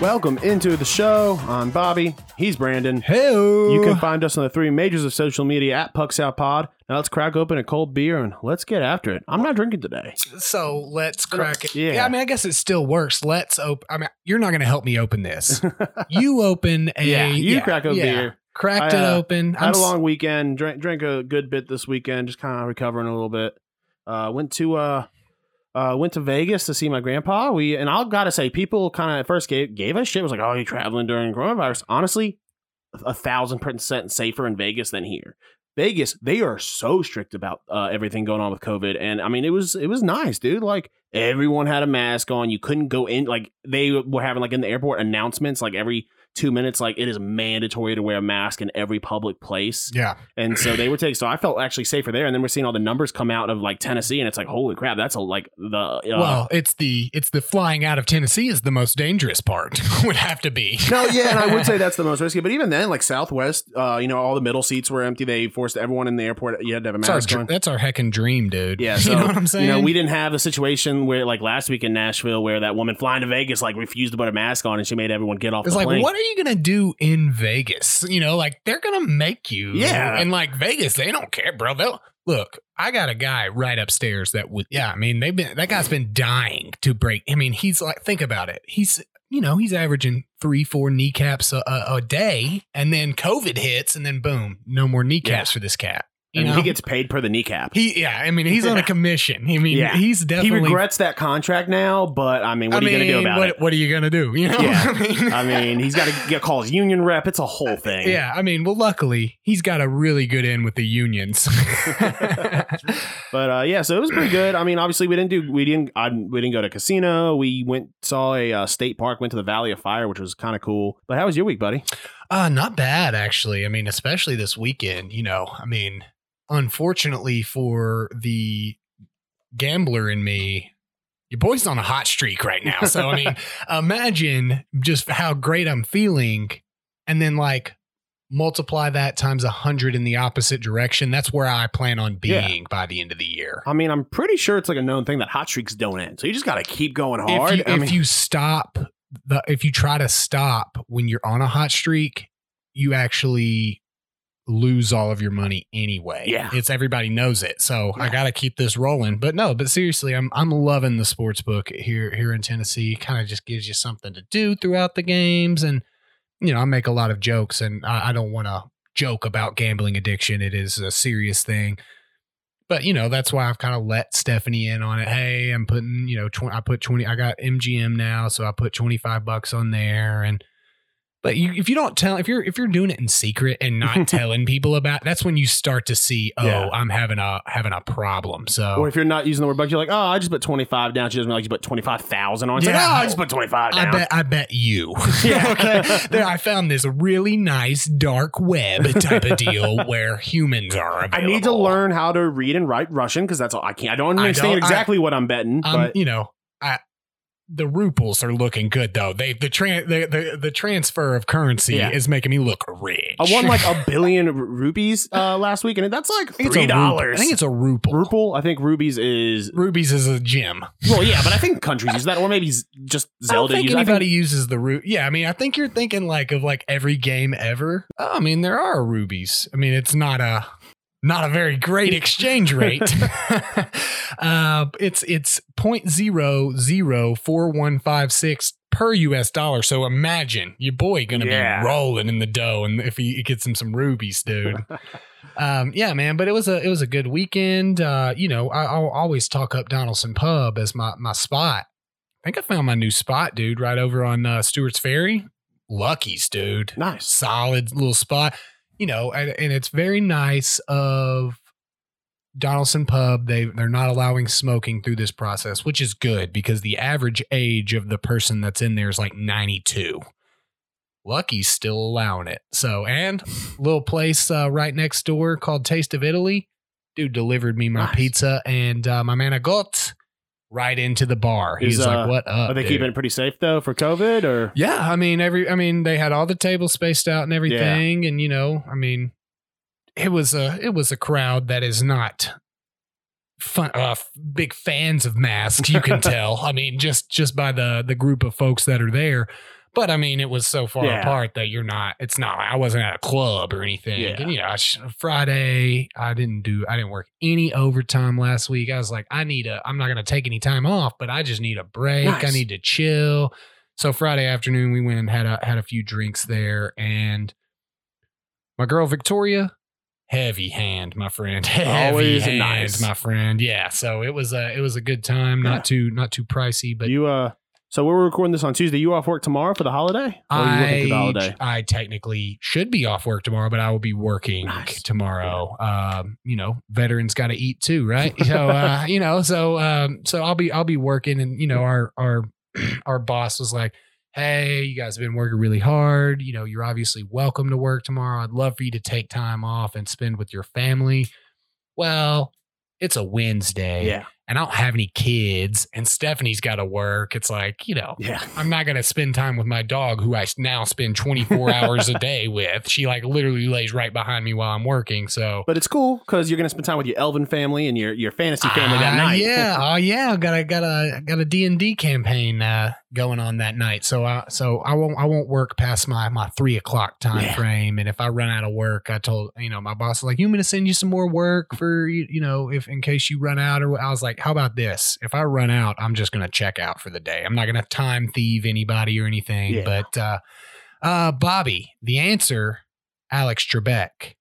Welcome into the show. I'm Bobby. He's Brandon. Hey, You can find us on the three majors of social media at Pucks Out Pod. Now let's crack open a cold beer and let's get after it. I'm not drinking today. so let's crack it. Yeah. Yeah. I mean, I guess it still works. Let's open. I mean, you're not going to help me open this. you open a. yeah, you crack open yeah. beer. Cracked I, it uh, open. Had I'm a long weekend. Drank, drank a good bit this weekend. Just kind of recovering a little bit. Uh, went to uh, uh, went to Vegas to see my grandpa. We and I gotta say, people kind of at first gave gave us shit. It Was like, oh, you traveling during coronavirus? Honestly, a thousand percent safer in Vegas than here. Vegas, they are so strict about uh, everything going on with COVID, and I mean, it was it was nice, dude. Like everyone had a mask on. You couldn't go in. Like they were having like in the airport announcements, like every two minutes, like it is mandatory to wear a mask in every public place. yeah. And so they were taking. So I felt actually safer there. And then we're seeing all the numbers come out of like Tennessee, and it's like, holy crap, that's a like the uh, well, it's the it's the flying out of Tennessee is the most dangerous part. would have to be. No, yeah, and I would say that's the most risky. But even then, like Southwest, uh, you know, all the middle seats were empty. They forced everyone in the airport. You had to have a That's our, mask dr- on. that's our heckin' dream, dude. Yeah, so you know what I'm saying? You know, we didn't have a situation where, like last week in Nashville, where that woman flying to Vegas like refused to put a mask on, and she made everyone get off It's the like, plane. what are you gonna do in Vegas? You know, like they're gonna make you. Yeah. and like Vegas, they don't care, bro. They'll look. I got a guy right upstairs that would. Yeah, I mean, they've been that guy's been dying to break. I mean, he's like, think about it. He's you know he's averaging three, four kneecaps a, a, a day, and then COVID hits, and then boom, no more kneecaps for this cat. You and know, he gets paid per the kneecap. he yeah. I mean, he's on a commission. I mean, Yeah. he's definitely He regrets that contract now, but I mean, what I are you going to do about what, it? What are you gonna do? You know, Yeah. I mean, I mean, he's got to get call his union rep. It's a whole thing. Yeah, I mean, well, luckily he's got a really good in with the unions. But uh, yeah, so it was pretty good. I mean, obviously we didn't do we didn't I, we didn't go to casino. We went saw a uh, state park, went to the Valley of Fire, which was kind of cool. But how was your week, buddy? uh, not bad actually. I mean, especially this weekend. You know, I mean, unfortunately for the gambler in me. Your boy's on a hot streak right now. So, I mean, imagine just how great I'm feeling. And then, like, multiply that times a 100 in the opposite direction. That's where I plan on Yeah. being by the end of the year. I mean, I'm pretty sure it's like a known thing that hot streaks don't end. So you just got to keep going hard. if you, if mean, you stop the if you try to stop when you're on a hot streak you actually lose all of your money anyway Yeah. it's everybody knows it so i gotta keep this rolling but no but seriously i'm i'm loving the sports book here here in tennessee kind of just gives you something to do throughout the games and you know i make a lot of jokes and i, I don't want to joke about gambling addiction it is a serious thing but you know that's why I've kind of let Stephanie in on it. Hey, I'm putting you know tw- I put twenty. I got MGM now, so I put twenty five bucks on there. And but you, if you don't tell, if you're if you're doing it in secret and not telling people about, that's when you start to see, oh, Yeah. I'm having a having a problem. So or if you're not using the word buck, you're like, oh, I just put 25 down. She doesn't realize you put 25,000 on. It's like, Yeah. oh, I just put 25 down. I bet I bet you. Yeah. okay. There, I found this really nice dark web type of deal where humans are. I Available. need to learn how to read and write Russian because that's all I can't. I don't understand don't- I- exactly what I'm betting, um, but you know, I, the ruples are looking good though. They the tran the, the the transfer of currency Yeah. is making me look rich. I won like a billion rupees uh, last week, and that's like I think it's a three dollars. I think it's a ruple. Ruple. I think rubies is Rubies is a gem. well, yeah, but I think countries use that, or maybe just Zelda. I think uses. Anybody think, uses the root. Yeah, I mean, I think you're thinking like of like every game ever. Oh, I mean, there are rubies. I mean, it's not a not a very great exchange rate. uh, it's it's point zero zero four one five six per US dollar. So imagine your boy gonna Yeah. be rolling in the dough, and if he gets him some rubies, dude. um, yeah, man. But it was a it was a good weekend. Uh, you know, I, I'll always talk up Donaldson Pub as my my spot. I think I found my new spot, dude, right over on uh, Stewart's Ferry. Lucky's, dude. nice. Solid little spot. You know, and, and it's very nice of Donaldson Pub, they they're not allowing smoking through this process, which is good because the average age of the person that's in there is like 92. Lucky's still allowing it. So, and little place uh, right next door called Taste of Italy, dude delivered me my Nice. pizza and uh, my manigot right into the bar. He's Is, like, uh, "What up?" Are they dude?" keeping it pretty safe though for COVID or? Yeah, I mean every I mean they had all the tables spaced out and everything and you know, I mean it was a it was a crowd that is not fun uh big fans of masks, you can tell. I mean just just by the the group of folks that are there. But I mean it was so far Yeah. apart that you're not it's not I wasn't at a club or anything. Yeah. And you know, I Friday I didn't do I didn't work any overtime last week. I was like I need a I'm not going to take any time off, but I just need a break. I need to chill. So Friday afternoon, we went and had a had a few drinks there, and my girl Victoria, heavy hand, my friend, heavy Always hand, nice. my friend. Yeah, so it was a it was a good time, Yeah. not too not too pricey, but you uh, so we're recording this on Tuesday. You off work tomorrow for the holiday? Or are you working through the I holiday? I technically should be off work tomorrow, but I will be working Nice. tomorrow. Um, you know, veterans got to eat too, right? So uh, you know, so um, so I'll be I'll be working, and you know, our our our boss was like, "Hey, you guys have been working really hard. You know, you're obviously welcome to work tomorrow. I'd love for you to take time off and spend with your family." Well, it's a Wednesday, Yeah, and I don't have any kids, and Stephanie's got to work. It's like you know, yeah. I'm not going to spend time with my dog who I now spend 24 hours a day with. She like literally lays right behind me while I'm working. So But it's cool because you're gonna spend time with your elven family and your your fantasy family that Ah, night. Yeah. Oh yeah. Got a, got a, got a D and D campaign, uh, going on that night. So, I so I won't, I won't work past my, my three o'clock time Yeah. frame. And if I run out of work, I told, you know, my boss like, you want me to send you some more work for, you you know, if in case you run out or? I was like, how about this? If I run out, I'm just going to check out for the day. I'm not going to time thieve anybody or anything, Yeah. but, uh, uh, Bobby, the answer, Alex Trebek.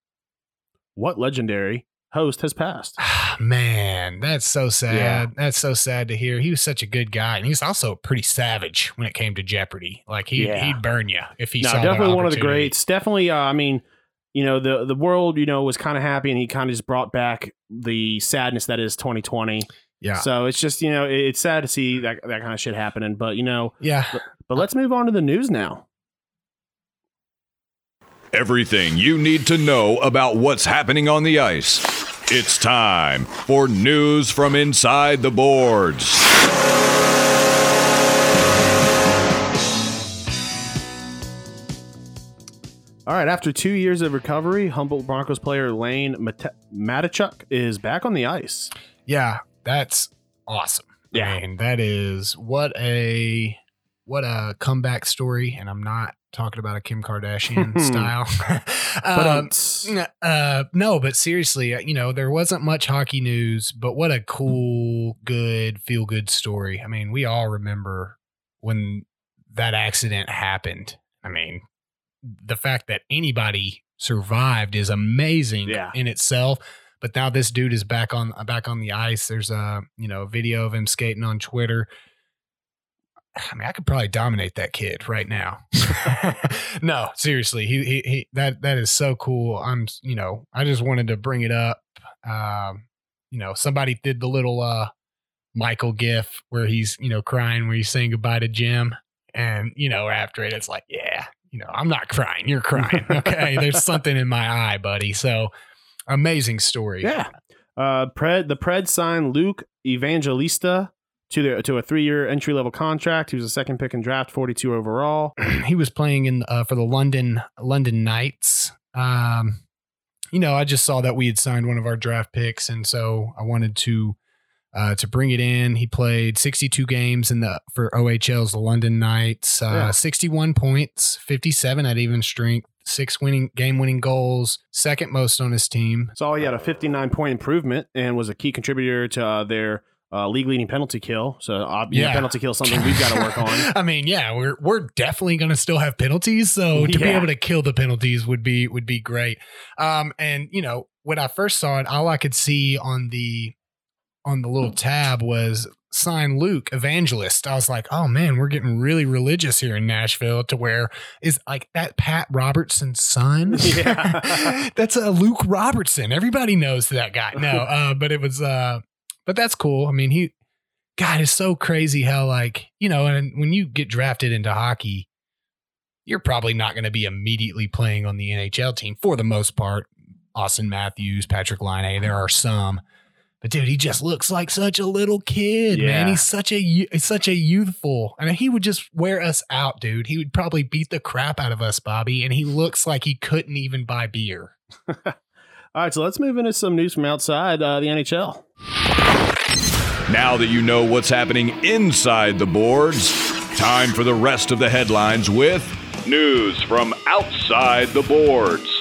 what legendary host has passed? Ah, Man, that's so sad. Yeah. That's so sad to hear. He was such a good guy, and he was also pretty savage when it came to Jeopardy. Like he Yeah. he'd burn you if he no, saw definitely one of the greats. Definitely, uh, I mean, you know, the the world, you know, was kind of happy, and he kind of just brought back the sadness that is 2020. Yeah, So it's just, you know, it- it's sad to see that that kind of shit happening. But you know, yeah. but let's move on to the news now. Everything you need to know about what's happening on the ice. It's time for news from inside the boards. All right, after two years of recovery, Humboldt Broncos player Layne Mate- Matechuk is back on the ice. Yeah, that's awesome. Yeah. I mean, that is what a what a comeback story, and I'm not talking about a Kim Kardashian style. Um, uh, no, but seriously, uh, you know, there wasn't much hockey news, but what a cool, good, feel good story. I mean, we all remember when that accident happened. I mean, the fact that anybody survived is amazing Yeah. in itself. But now this dude is back on back on the ice. There's a you know video of him skating on Twitter. I mean, I could probably dominate that kid right now. no, seriously, he, he he that that is so cool. I'm you know I just wanted to bring it up. Um, you know, somebody did the little uh Michael gif where he's you know crying where he's saying goodbye to Jim, and you know after it it's like yeah, you know I'm not crying, you're crying. Okay, there's something in my eye, buddy. So amazing story. yeah, uh, Pred the Pred signed Luke Evangelista to their to a three year entry level contract. He was a second pick in draft, 42 overall. he was playing in uh, for the London London Knights. Um, you know, I just saw that we had signed one of our draft picks, and so I wanted to uh, to bring it in. He played 62 games in the for OHL's the London Knights, uh, Yeah. 61 points, 57 at even strength, six winning game winning goals, second most on his team. So he had a 59 point improvement and was a key contributor to uh, their uh, league leading penalty kill. So uh, yeah, Yeah. penalty kill is something we've got to work on. I mean, yeah, we're we're definitely going to still have penalties, so to be able to kill the penalties would be would be great. Um, and you know, when I first saw it, all I could see on the on the little tab was sign Luke evangelist. I was like, oh man, we're getting really religious here in Nashville to where is like that Pat Robertson's son. Yeah. that's a Luke Robertson. Everybody knows that guy. No, uh, but it was uh but that's cool. I mean, he God it's so crazy how like, you know, and when you get drafted into hockey, you're probably not going to be immediately playing on the NHL team for the most part. Auston Matthews, Patrik Laine, there are some. But dude, he just looks like such a little kid, man. He's such a he's such a youthful. I mean, he would just wear us out, dude. He would probably beat the crap out of us, Bobby, and he looks like he couldn't even buy beer. All right, so let's move into some news from outside uh, the NHL. Now that you know what's happening inside the boards, time for the rest of the headlines with news from outside the boards.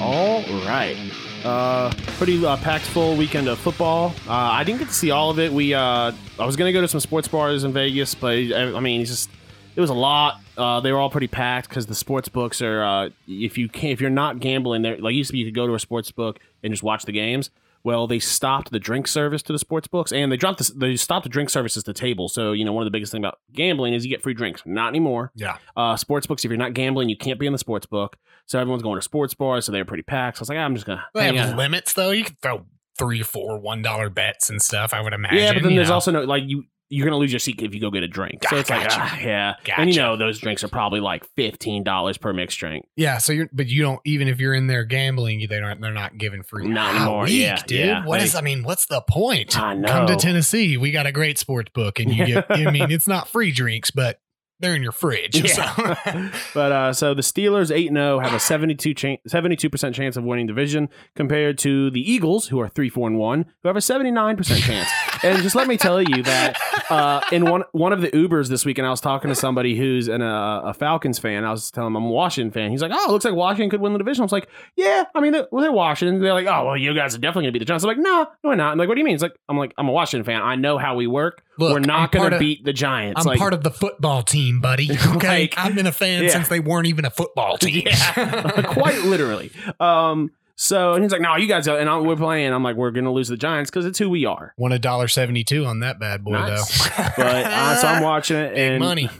All right. Uh, pretty uh, packed full weekend of football. Uh, I didn't get to see all of it. We uh, I was gonna go to some sports bars in Vegas, but I, I mean, it's just it was a lot. Uh, they were all pretty packed because the sports books are. Uh, if you can, if you're not gambling, there like used to be, you could go to a sports book and just watch the games. Well, they stopped the drink service to the sports books, and they dropped this. They stopped the drink services to table. So you know, one of the biggest thing about gambling is you get free drinks. Not anymore. Yeah. Uh, sports books. If you're not gambling, you can't be in the sports book. So everyone's going to sports bars. So they're pretty packed. So I was like, I'm just gonna. They have limits though. You can throw three, four, one dollar bets and stuff. I would imagine. Yeah, but then there's know. also no like you. You're gonna lose your seat if you go get a drink. So it's like, Gotcha. ah, yeah, and you know those drinks are probably like fifteen dollars per mixed drink. yeah. So you're, but you don't even if you're in there gambling, they don't they're not giving free. Not anymore, weak, yeah, dude. yeah. What They- is? I mean, what's the point? I know. Come to Tennessee. We got a great sports book, and you get. I mean, it's not free drinks, but they're in your fridge. Yeah. so- But uh, so the Steelers 8 0 have a 72 percent chance of winning division compared to the Eagles, who are three four and one, who have a seventy nine percent chance. and just let me tell you that uh, in one one of the Ubers this weekend, I was talking to somebody who's an, uh, a Falcons fan. I was telling him I'm a Washington fan. He's like, "Oh, it looks like Washington could win the division." I was like, "Yeah, I mean, they're, well, they're Washington." They're like, "Oh, well, you guys are definitely gonna beat the Giants." I'm like, "No, no, we're not." I'm like, "What do you mean?" It's like, "I'm like, I'm a Washington fan. I know how we work. Look, we're not gonna beat the Giants." I'm like, part of the football team, buddy. Okay, Like, I've been a fan yeah. since they weren't even a football team. Yeah, quite literally. Um, so and he's like, "No, you guys," and I, we're playing. I'm like, "We're gonna lose the Giants because it's who we are." Won a dollar seventy two on that bad boy Nice. though. But uh, so I'm watching it, Big and money.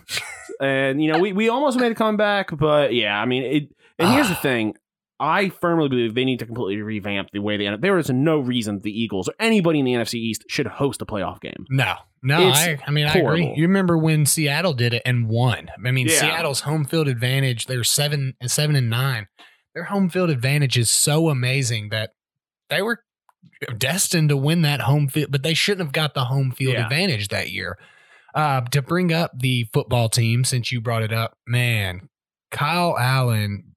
and you know, we we almost made a comeback, but yeah, I mean, it. And here's the thing. I firmly believe they need to completely revamp the way they end. up. There is no reason the Eagles or anybody in the NFC East should host a playoff game. No, no, It's I, I mean, I agree. You remember when Seattle did it and won? I mean, Yeah. Seattle's home field advantage, they're seven and seven and nine. Their home field advantage is so amazing that they were destined to win that home field, but they shouldn't have got the home field Yeah. advantage that year. Uh, to bring up the football team, since you brought it up, man, Kyle Allen,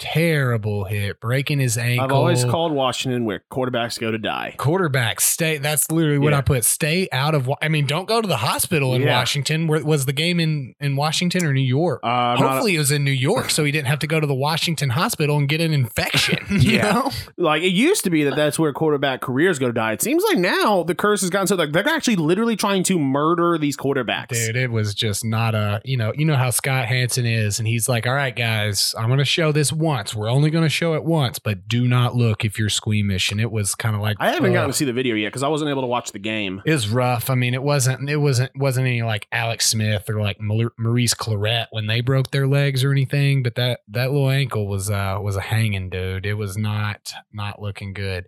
terrible hit, breaking his ankle. I've always called Washington where quarterbacks go to die. quarterback stay that's literally what Yeah. i put stay out of i mean don't go to the hospital in Yeah. washington Where, was the game in in washington or new york Uh, hopefully it was in new york so he didn't have to go to the washington hospital and get an infection you Yeah. know? like it used to be that that's where quarterback careers go to die. It seems like now the curse has gotten so like they're actually literally trying to murder these quarterbacks. dude it was just not a you know you know how scott hanson is and he's like all right guys i'm gonna show this once we're only gonna show it once but do not look if you're squeamish and it was kind of like I haven't uh, gotten to see the video yet because I wasn't able to watch the game. It was rough. I mean, it wasn't. It wasn't. Wasn't any like Alex Smith or like Maurice Clarett when they broke their legs or anything. But that that little ankle was uh was a hanging dude. It was not not looking good.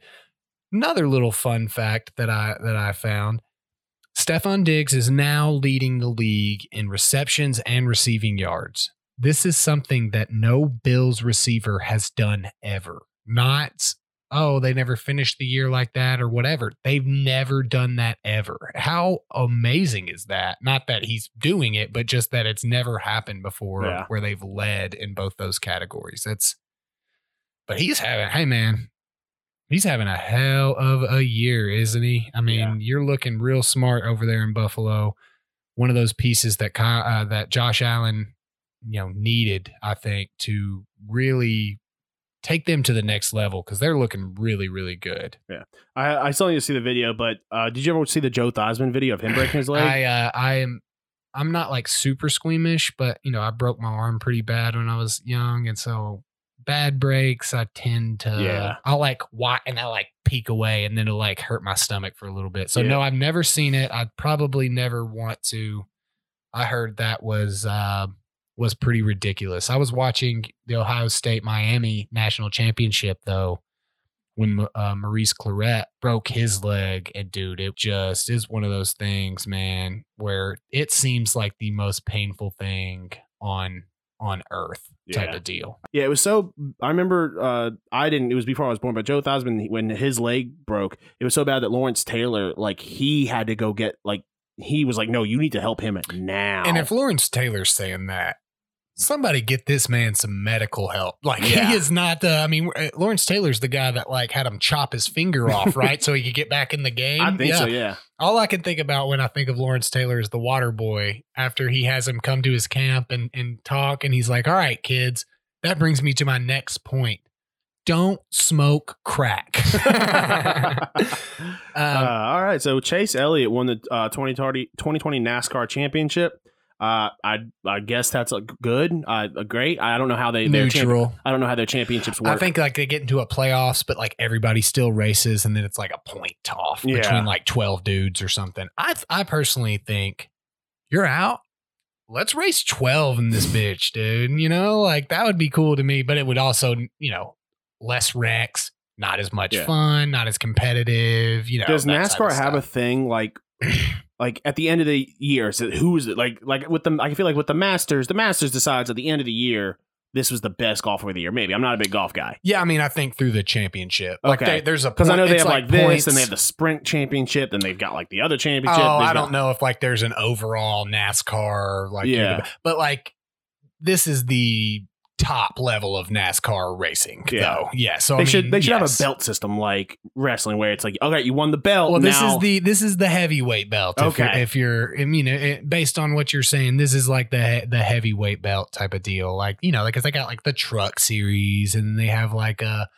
Another little fun fact that I that I found: Stefon Diggs is now leading the league in receptions and receiving yards. This is something that no Bills receiver has done ever. Not oh, they never finished the year like that or whatever. They've never done that ever. How amazing is that? Not that he's doing it, but just that it's never happened before Yeah. where they've led in both those categories. That's but he's having hey man, he's having a hell of a year, isn't he? I mean, Yeah. you're looking real smart over there in Buffalo. One of those pieces that uh, that Josh Allen, you know, needed, I think, to really take them to the next level because they're looking really, really good. Yeah i, I still need to see the video, but uh, did you ever see the Joe Theismann video of him breaking his leg? I uh, I am I'm not like super squeamish, but you know I broke my arm pretty bad when I was young, and so bad breaks, I tend to Yeah. I'll like why and I like peek away and then it'll like hurt my stomach for a little bit. So Yeah. no, I've never seen it. I'd probably never want to. I heard that was uh was pretty ridiculous. I was watching the Ohio State Miami national championship though when uh, Maurice Clarett broke his leg, and dude, it just is one of those things, man, where it seems like the most painful thing on on earth type Yeah. of deal. Yeah, it was so. I remember uh, I didn't. It was before I was born, but Joe Theismann when his leg broke, it was so bad that Lawrence Taylor, like, he had to go get like he was like, no, you need to help him now. And if Lawrence Taylor's saying that, somebody get this man some medical help. Like Yeah. he is not the. I mean, uh, Lawrence Taylor's the guy that like had him chop his finger off, right, so he could get back in the game. I think Yeah. so, yeah. All I can think about when I think of Lawrence Taylor is the water boy after he has him come to his camp and, and talk. And he's like, all right, kids, that brings me to my next point. Don't smoke crack. Uh, Um, all right, so Chase Elliott won the uh, 2020, 2020 NASCAR championship. Uh, I I guess that's a good, uh, a great. I don't know how they their champ- neutral. I don't know how their championships work. I think like they get into a playoffs, but like everybody still races, and then it's like a point off Yeah. between like twelve dudes or something. I I personally think you're out. Let's race twelve in this bitch, dude. You know, like that would be cool to me, but it would also, you know, less wrecks, not as much Yeah. fun, not as competitive. You know, Does NASCAR have a thing like like at the end of the year? Is it who's it like like with the? I feel like with the Masters, the Masters decides at the end of the year this was the best golfer of the year. Maybe I'm not a big golf guy Yeah, I mean, I think through the championship. Like Okay. they, there's a because I know they have like, this, points. and they have the Sprint Championship, then they've got like the other championship. Oh, I got- don't know if like there's an overall NASCAR like Yeah. but like this is the top level of NASCAR racing. Yeah. though. yeah. So They I should mean, they should yes. have a belt system like wrestling where it's like okay you won the belt. Well, this now- is the this is the heavyweight belt. If Okay. you're, if you're, I mean, it, based on what you're saying, this is like the the heavyweight belt type of deal. Like you know, like 'cause they got like the truck series, and they have like a.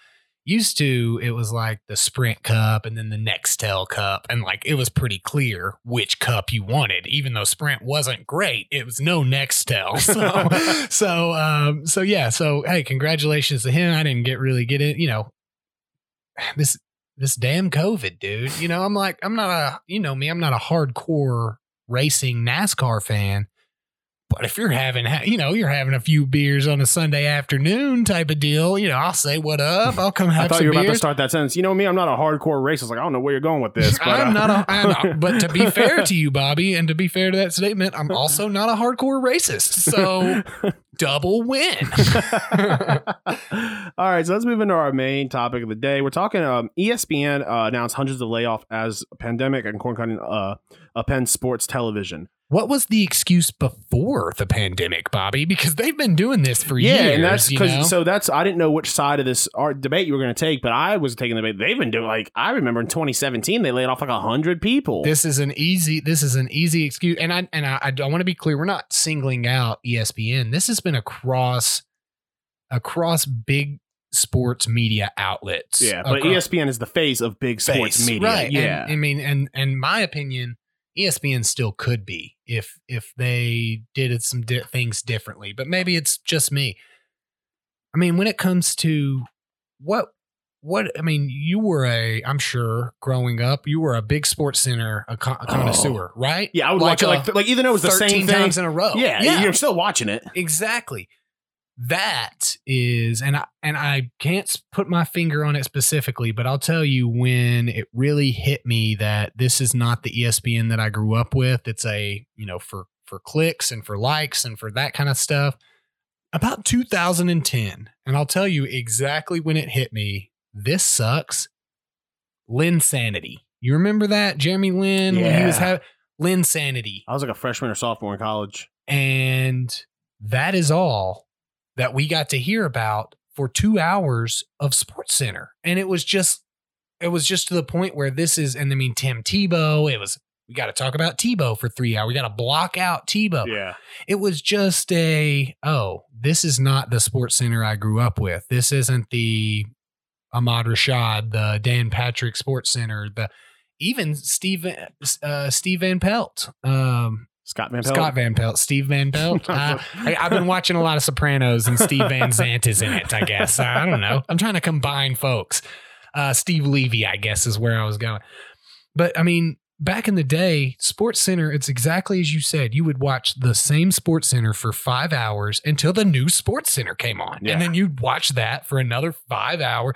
Used to, it was like the Sprint Cup and then the Nextel Cup, and like it was pretty clear which cup you wanted. Even though Sprint wasn't great, it was no Nextel. So, so, um, so yeah. So hey, congratulations to him. I didn't get really get it. You know, this this damn COVID, dude. You know, I'm like, I'm not a, you know me, I'm not a hardcore racing NASCAR fan. But if you're having, you know, you're having a few beers on a Sunday afternoon type of deal, you know, I'll say what up. I'll come have I thought you were about to start that sentence. You know me, I'm not a hardcore racist. Like I don't know where you're going with this. But, uh, I'm not a, I'm, but to be fair to you, Bobby, and to be fair to that statement, I'm also not a hardcore racist. So double win. All right, so let's move into our main topic of the day. We're talking. Um, ESPN uh, announced hundreds of layoff as a pandemic and cord cutting uh, Penn Sports Television. What was the excuse before the pandemic, Bobby? Because they've been doing this for yeah, years. Yeah, and that's you know? because so that's I didn't know which side of this art debate you were going to take, but I was taking the debate. They've been doing like I remember in 2017 they laid off like hundred people. this is an easy this is an easy excuse and i and i, I, want to be clear we're not singling out espn this has been across across big sports media outlets yeah, but Across- ESPN is the face of big sports face, media. right Yeah, and, i mean and and my opinion espn still could be if if they did it some di- things differently but maybe it's just me i mean when it comes to what what I mean, you were a, I'm sure, growing up, you were a big sports center, a, con- a oh. connoisseur, right? Oh. yeah, I would watch it like like even though it was the same 13 thing. times in a row. yeah, yeah, you're still watching it. exactly. That is, and I and I can't put my finger on it specifically, but I'll tell you when it really hit me that this is not the ESPN that I grew up with. It's a you know for for clicks and for likes and for that kind of stuff. About 2010, and I'll tell you exactly when it hit me. This sucks. Linsanity. You remember that Jeremy Lin when he was Yeah. having Linsanity I was like a freshman or sophomore in college. and that is all that we got to hear about for two hours of Sports Center. And it was just, it was just to the point where this is, and I mean, Tim Tebow, it was, we got to talk about Tebow for three hours. We got to block out Tebow. Yeah, It was just a, oh, this is not the Sports Center I grew up with. This isn't the Ahmad Rashad, the Dan Patrick Sports Center, the even Steve uh, Steve Van Pelt. Um, Scott Van Pelt. Scott Van Pelt, Steve Van Pelt. Uh, I, I've been watching a lot of Sopranos, and Steve Van Zandt is in it. I guess I don't know. I'm trying to combine folks. Uh, Steve Levy, I guess, is where I was going. But I mean, back in the day, Sports Center, it's exactly as you said. You would watch the same Sports Center for five hours until the new Sports Center came on, Yeah. and then you'd watch that for another five hour.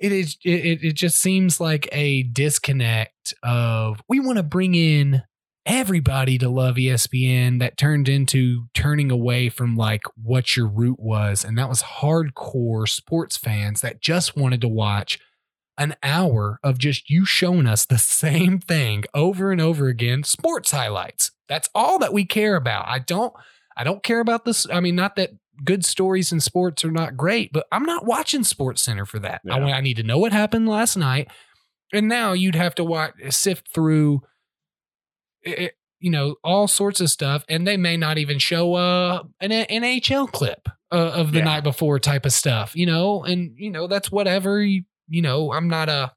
It is. It- it just seems like a disconnect of we want to bring in everybody to love ESPN that turned into turning away from like what your root was. And that was hardcore sports fans that just wanted to watch an hour of just you showing us the same thing over and over again, sports highlights. That's all that we care about. I don't I don't care about this. I mean, not that good stories in sports are not great, but I'm not watching Sports Center for that. Yeah. want- I need to know what happened last night. And now you'd have to watch sift through it, you know, all sorts of stuff, and they may not even show uh, an NHL clip uh, of the Yeah. night before type of stuff, you know, and you know that's whatever. You, you know, I'm not a,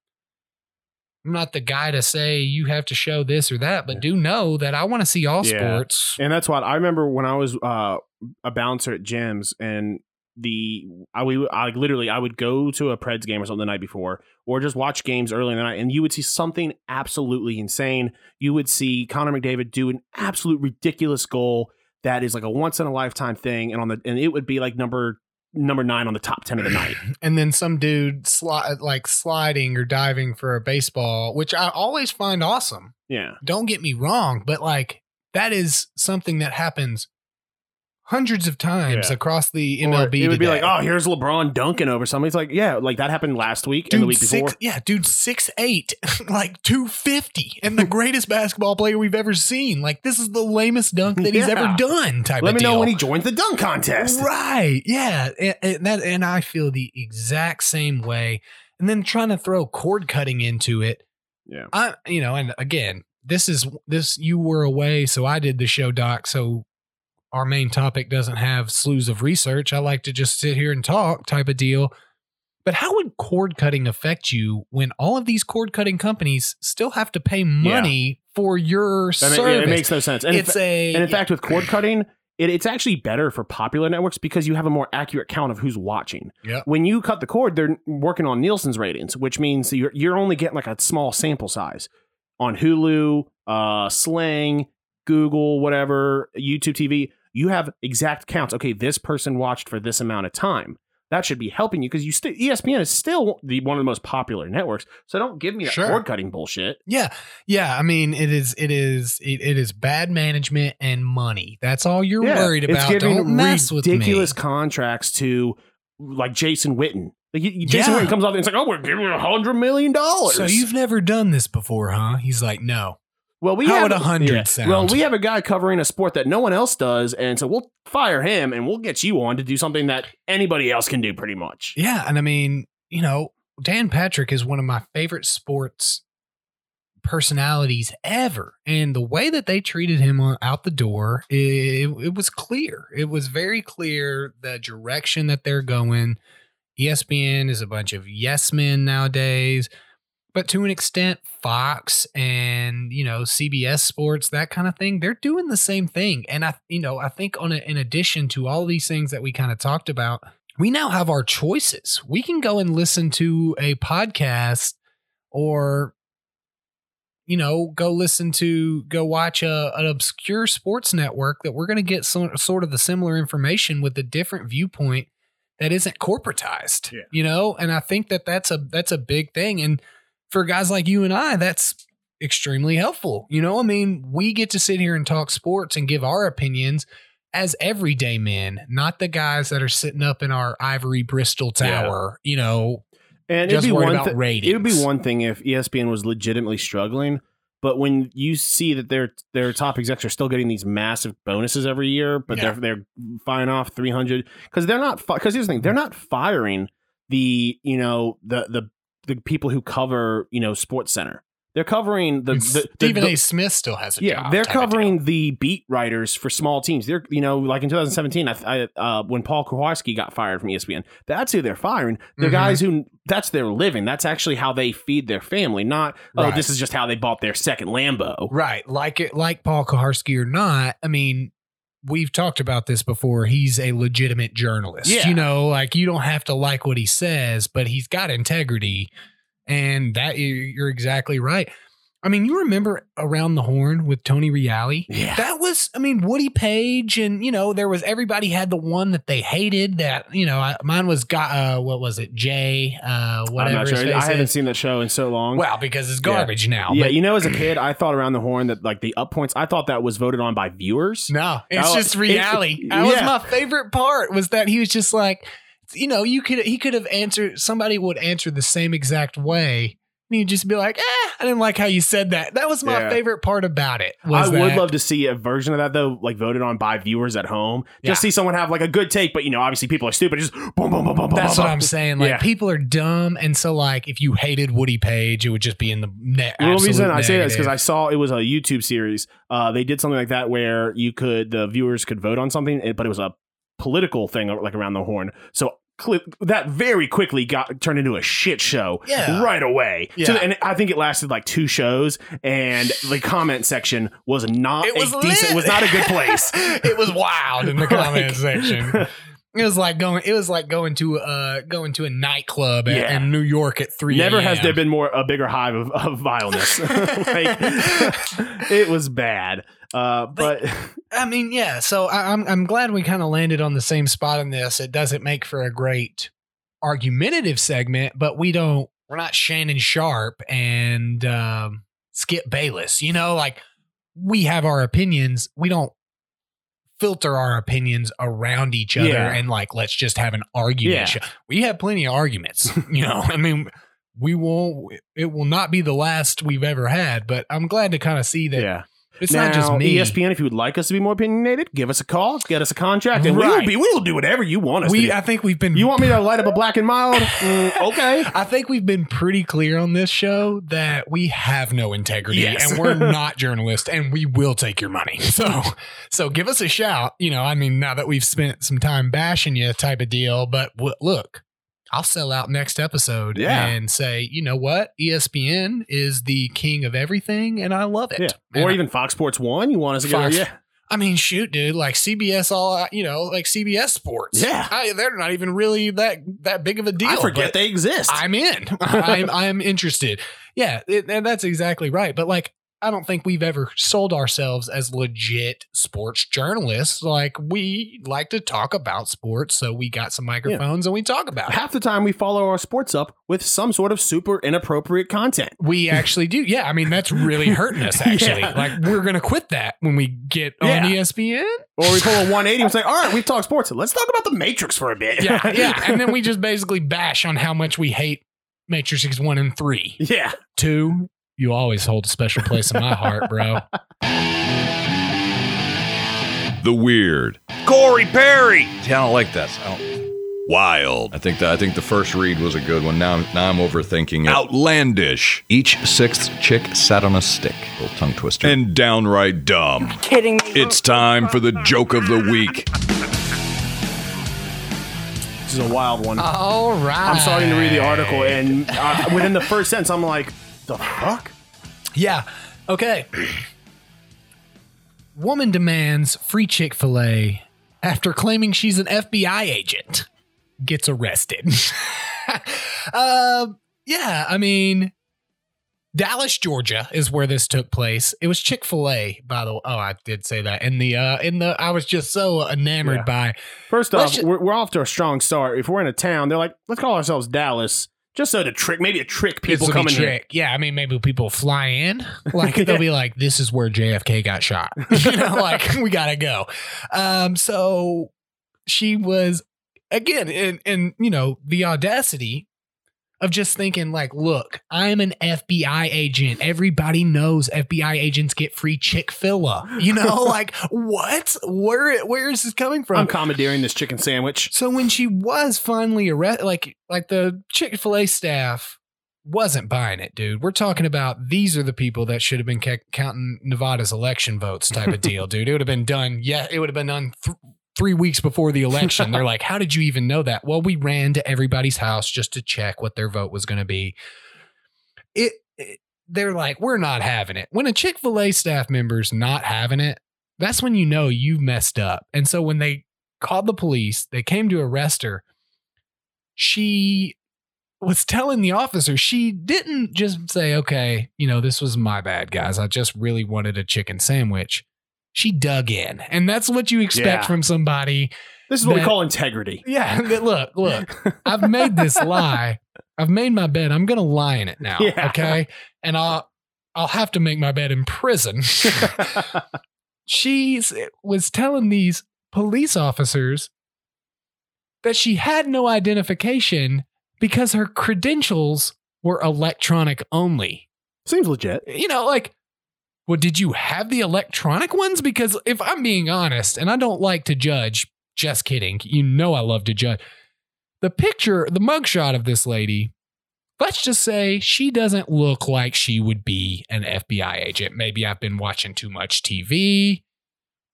I'm not the guy to say you have to show this or that, but Yeah. do know that I want to see all Yeah. sports. And that's what I remember when I was uh, a bouncer at gyms and the I we I literally I would go to a Preds game or something the night before or just watch games early in the night and you would see something absolutely insane. You would see Connor McDavid do an absolute ridiculous goal that is like a once in a lifetime thing and on the and it would be like number number 9 on the top 10 of the night. and then some dude sli- like sliding or diving for a baseball, which I always find awesome. Yeah. Don't get me wrong, but like that is something that happens hundreds of times Yeah. across the Or MLB. it would be like, "Oh, here's LeBron dunking over somebody. It's like, "Yeah, like that happened last week and the week before." yeah, dude, six eight, like two fifty, and the greatest basketball player we've ever seen. Like this is the lamest dunk that he's ever done. Type Let of me know when he joins the dunk contest. Right. Yeah. And, and that and I feel the exact same way. And then trying to throw cord cutting into it. Yeah. I you know, and again, this is this you were away, so I did the show doc. So our main topic doesn't have slews of research. I like to just sit here and talk type of deal. But how would cord cutting affect you when all of these cord cutting companies still have to pay money for your That service? yeah, it makes no sense. And, in it's fa- a and in fact, with cord cutting, it, it's actually better for popular networks because you have a more accurate count of who's watching. Yep. When you cut the cord, they're working on Nielsen's ratings, which means you're you're only getting like a small sample size on Hulu, uh, Sling, Google, whatever, YouTube TV. You have exact counts. Okay, this person watched for this amount of time. That should be helping you because you still ESPN is still the one of the most popular networks. So don't give me that Sure. cord cutting bullshit. Yeah, yeah. I mean, it is, it is, it, it is bad management and money. That's all you're Yeah, worried about. Don't mess with me. ridiculous contracts to like Jason Witten. Like you- Jason Yeah. Witten comes off and it's like, oh, we're giving you a hundred million dollars. So you've never done this before, huh? He's like, no. Well, we how have a hundred sound? Well, we have a guy covering a sport that no one else does, and so we'll fire him and we'll get you on to do something that anybody else can do, pretty much. Yeah, and I mean, you know, Dan Patrick is one of my favorite sports personalities ever, and the way that they treated him out the door, it, it was clear. It was very clear the direction that they're going. ESPN is a bunch of yes men nowadays, but to an extent, Fox and you know CBS Sports, that kind of thing, they're doing the same thing. And I, you know, I think on a, in addition to all these things that we kind of talked about, we now have our choices. We can go and listen to a podcast or you know, go listen to go watch a, an obscure sports network that we're going to get some sort of the similar information with a different viewpoint that isn't corporatized. Yeah. You know, and I think that that's a that's a big thing and for guys like you and I that's extremely helpful. You know, I mean, we get to sit here and talk sports and give our opinions as everyday men, not the guys that are sitting up in our ivory Bristol Yeah. tower, you know, And just it'd be worried one about thi- ratings. It would be one thing if ESPN was legitimately struggling, but when you see that their their top execs are still getting these massive bonuses every year, but Yeah. they're they're firing off three hundred because they're not because here's the thing they're not firing the you know the the the people who cover you know Sports Center. they're covering the, the, the- Stephen the- A. Smith still has a yeah, job. they're type of deal. covering the beat writers for small teams. They're you know like in 2017, I, I uh, when Paul Kowalski got fired from ESPN, that's who they're firing. They're Mhm. guys who that's their living. That's actually how they feed their family. Not oh, Right. this is just how they bought their second Lambo. Right. Like it like Paul Kuharsky or not, I mean, we've talked about this before. He's a legitimate journalist. Yeah. You know, like you don't have to like what he says, but he's got integrity. And that you- you're exactly right. I mean, you remember Around the Horn with Tony Reali? Yeah. That was, I mean, Woody Paige, and you know, there was everybody had the one that they hated. That you know, I, mine was got uh, what was it, Jay, uh, I'm whatever. not sure. I haven't is. seen that show in so long. Well, because it's Yeah. garbage now. yeah, but you know, as a kid, I thought around the horn that like the up points. I thought that was voted on by viewers. No, it's just it- reality. that was my favorite part. Was that he was just like, you know, you could he could have answered. Somebody would answer the same exact way. And you'd just be like, eh, I didn't like how you said that. That was my Yeah. favorite part about it. I was would love to see a version of that though, like voted on by viewers at home. Yeah. Just see someone have like a good take, but you know, obviously people are stupid. Just boom, boom, boom, boom, boom. That's boom, what boom. I'm saying. Like Yeah. people are dumb, and so like if you hated Woody Paige, it would just be in the net. The reason I say that is because I saw it was a YouTube series. Uh, they did something like that where you could the viewers could vote on something, but it was a political thing like around the horn. So cli that very quickly got turned into a shit show Yeah. right away. Yeah. So, and I think it lasted like two shows, and the comment section was not it was a decent. lit. Was not a good place. it was wild in the comment Like- section. It was like going. It was like going to uh going to a nightclub at, Yeah. in New York at three. Never has there been more a bigger hive of, of vileness. like it was bad. Uh, but I mean, yeah. So I, I'm I'm glad we kind of landed on the same spot in this. It doesn't make for a great argumentative segment, but we don't. We're not Shannon Sharpe and um, Skip Bayless. You know, like we have our opinions. We don't filter our opinions around each other Yeah. and like let's just have an argument. Yeah. We have plenty of arguments. You know, I mean. We won't. It will not be the last we've ever had, but I'm glad to kind of see that yeah. It's now, not just me. ESPN, if you would like us to be more opinionated, give us a call, get us a contract, and we will be. We will do whatever you want us we, to. Do. I think we've been. You want me to light up a black and mild? Mm, okay. I think we've been pretty clear on this show that we have no integrity Yes. and we're not journalists and we will take your money. So, so give us a shout. You know, I mean, now that we've spent some time bashing you, type of deal. But w- look, I'll sell out next episode Yeah. and say, you know what, ESPN is the king of everything, and I love it. Yeah. And Or I- even Fox Sports One. You want us to Fox- get? Yeah. I mean, shoot, dude, like CBS, all you know, like CBS Sports. Yeah. I, they're not even really that that big of a deal. I forget they exist. I'm in. I'm I'm interested. Yeah, it, and that's exactly right. But like, I don't think we've ever sold ourselves as legit sports journalists. Like, we like to talk about sports, so we got some microphones and we talk about it. Half the time, we follow our sports up with some sort of super inappropriate content. We actually do. Yeah, I mean that's really hurting us. Actually, Yeah. like we're gonna quit that when we get on E ESPN. Or we pull a 180 and say, all right, we've talked sports. Let's talk about the Matrix for a bit. Yeah, yeah, and then we just basically bash on how much we hate Matrix one and three. yeah. Two, you always hold a special place in my heart, bro. The weird. Corey Perry. See, I don't like that. I don't. Wild. I think that I think the first read was a good one. Now, now I'm overthinking it. Outlandish. Each sixth chick sat on a stick. Little tongue twister. And downright dumb. kidding me. It's time for the joke of the week. This is a wild one. All right. I'm starting to read the article, and uh, within the first sentence, I'm like, the fuck? Yeah. Okay. Woman demands free Chick fil A after claiming she's an FBI agent. Gets arrested. um, yeah, I mean, Dallas, Georgia is where this took place. It was Chick fil A, by the way. Oh, I did say that. In the, uh, in the, I was just so enamored Yeah. by, First off, ju- we're, we're off to a strong start. If we're in a town, they're like, let's call ourselves Dallas, just so to trick, maybe a trick people This'll coming here. trick. Yeah, I mean, maybe people fly in. Like they'll be like, "This is where JFK got shot." you know, like we gotta go. Um, so she was again, and and you know the audacity of just thinking like, "Look, I'm an FBI agent. Everybody knows FBI agents get free Chick Fil A." You know, like what? Where where is this coming from? I'm commandeering this chicken sandwich. So when she was finally arrested, like like the Chick Fil A staff wasn't buying it, dude. We're talking about these are the people that should have been counting Nevada's election votes type of deal, dude. It would have been done. Yeah, it would have been done th- three weeks before the election. They're like, how did you even know that? Well, we ran to everybody's house just to check what their vote was going to be. It, it, they're like, we're not having it. When a Chick fil A staff member's not having it, that's when you know you've messed up. And so when they called the police, they came to arrest her. She was telling the officer she didn't just say, okay, you know, this was my bad, guys. I just really wanted a chicken sandwich. She dug in. And that's what you expect Yeah. from somebody. This is what we call integrity. Yeah. that- look, look, I've made this lie. I've made my bed. I'm gonna lie in it now. Yeah. Okay. And I'll I'll have to make my bed in prison. she eh, was telling these police officers that she had no identification because her credentials were electronic only. Seems legit. You know, like, well, did you have the electronic ones? Because if I'm being honest, and I don't like to judge, just kidding. You know, I love to judge. The picture, the mugshot of this lady, let's just say she doesn't look like she would be an FBI agent. Maybe I've been watching too much TV,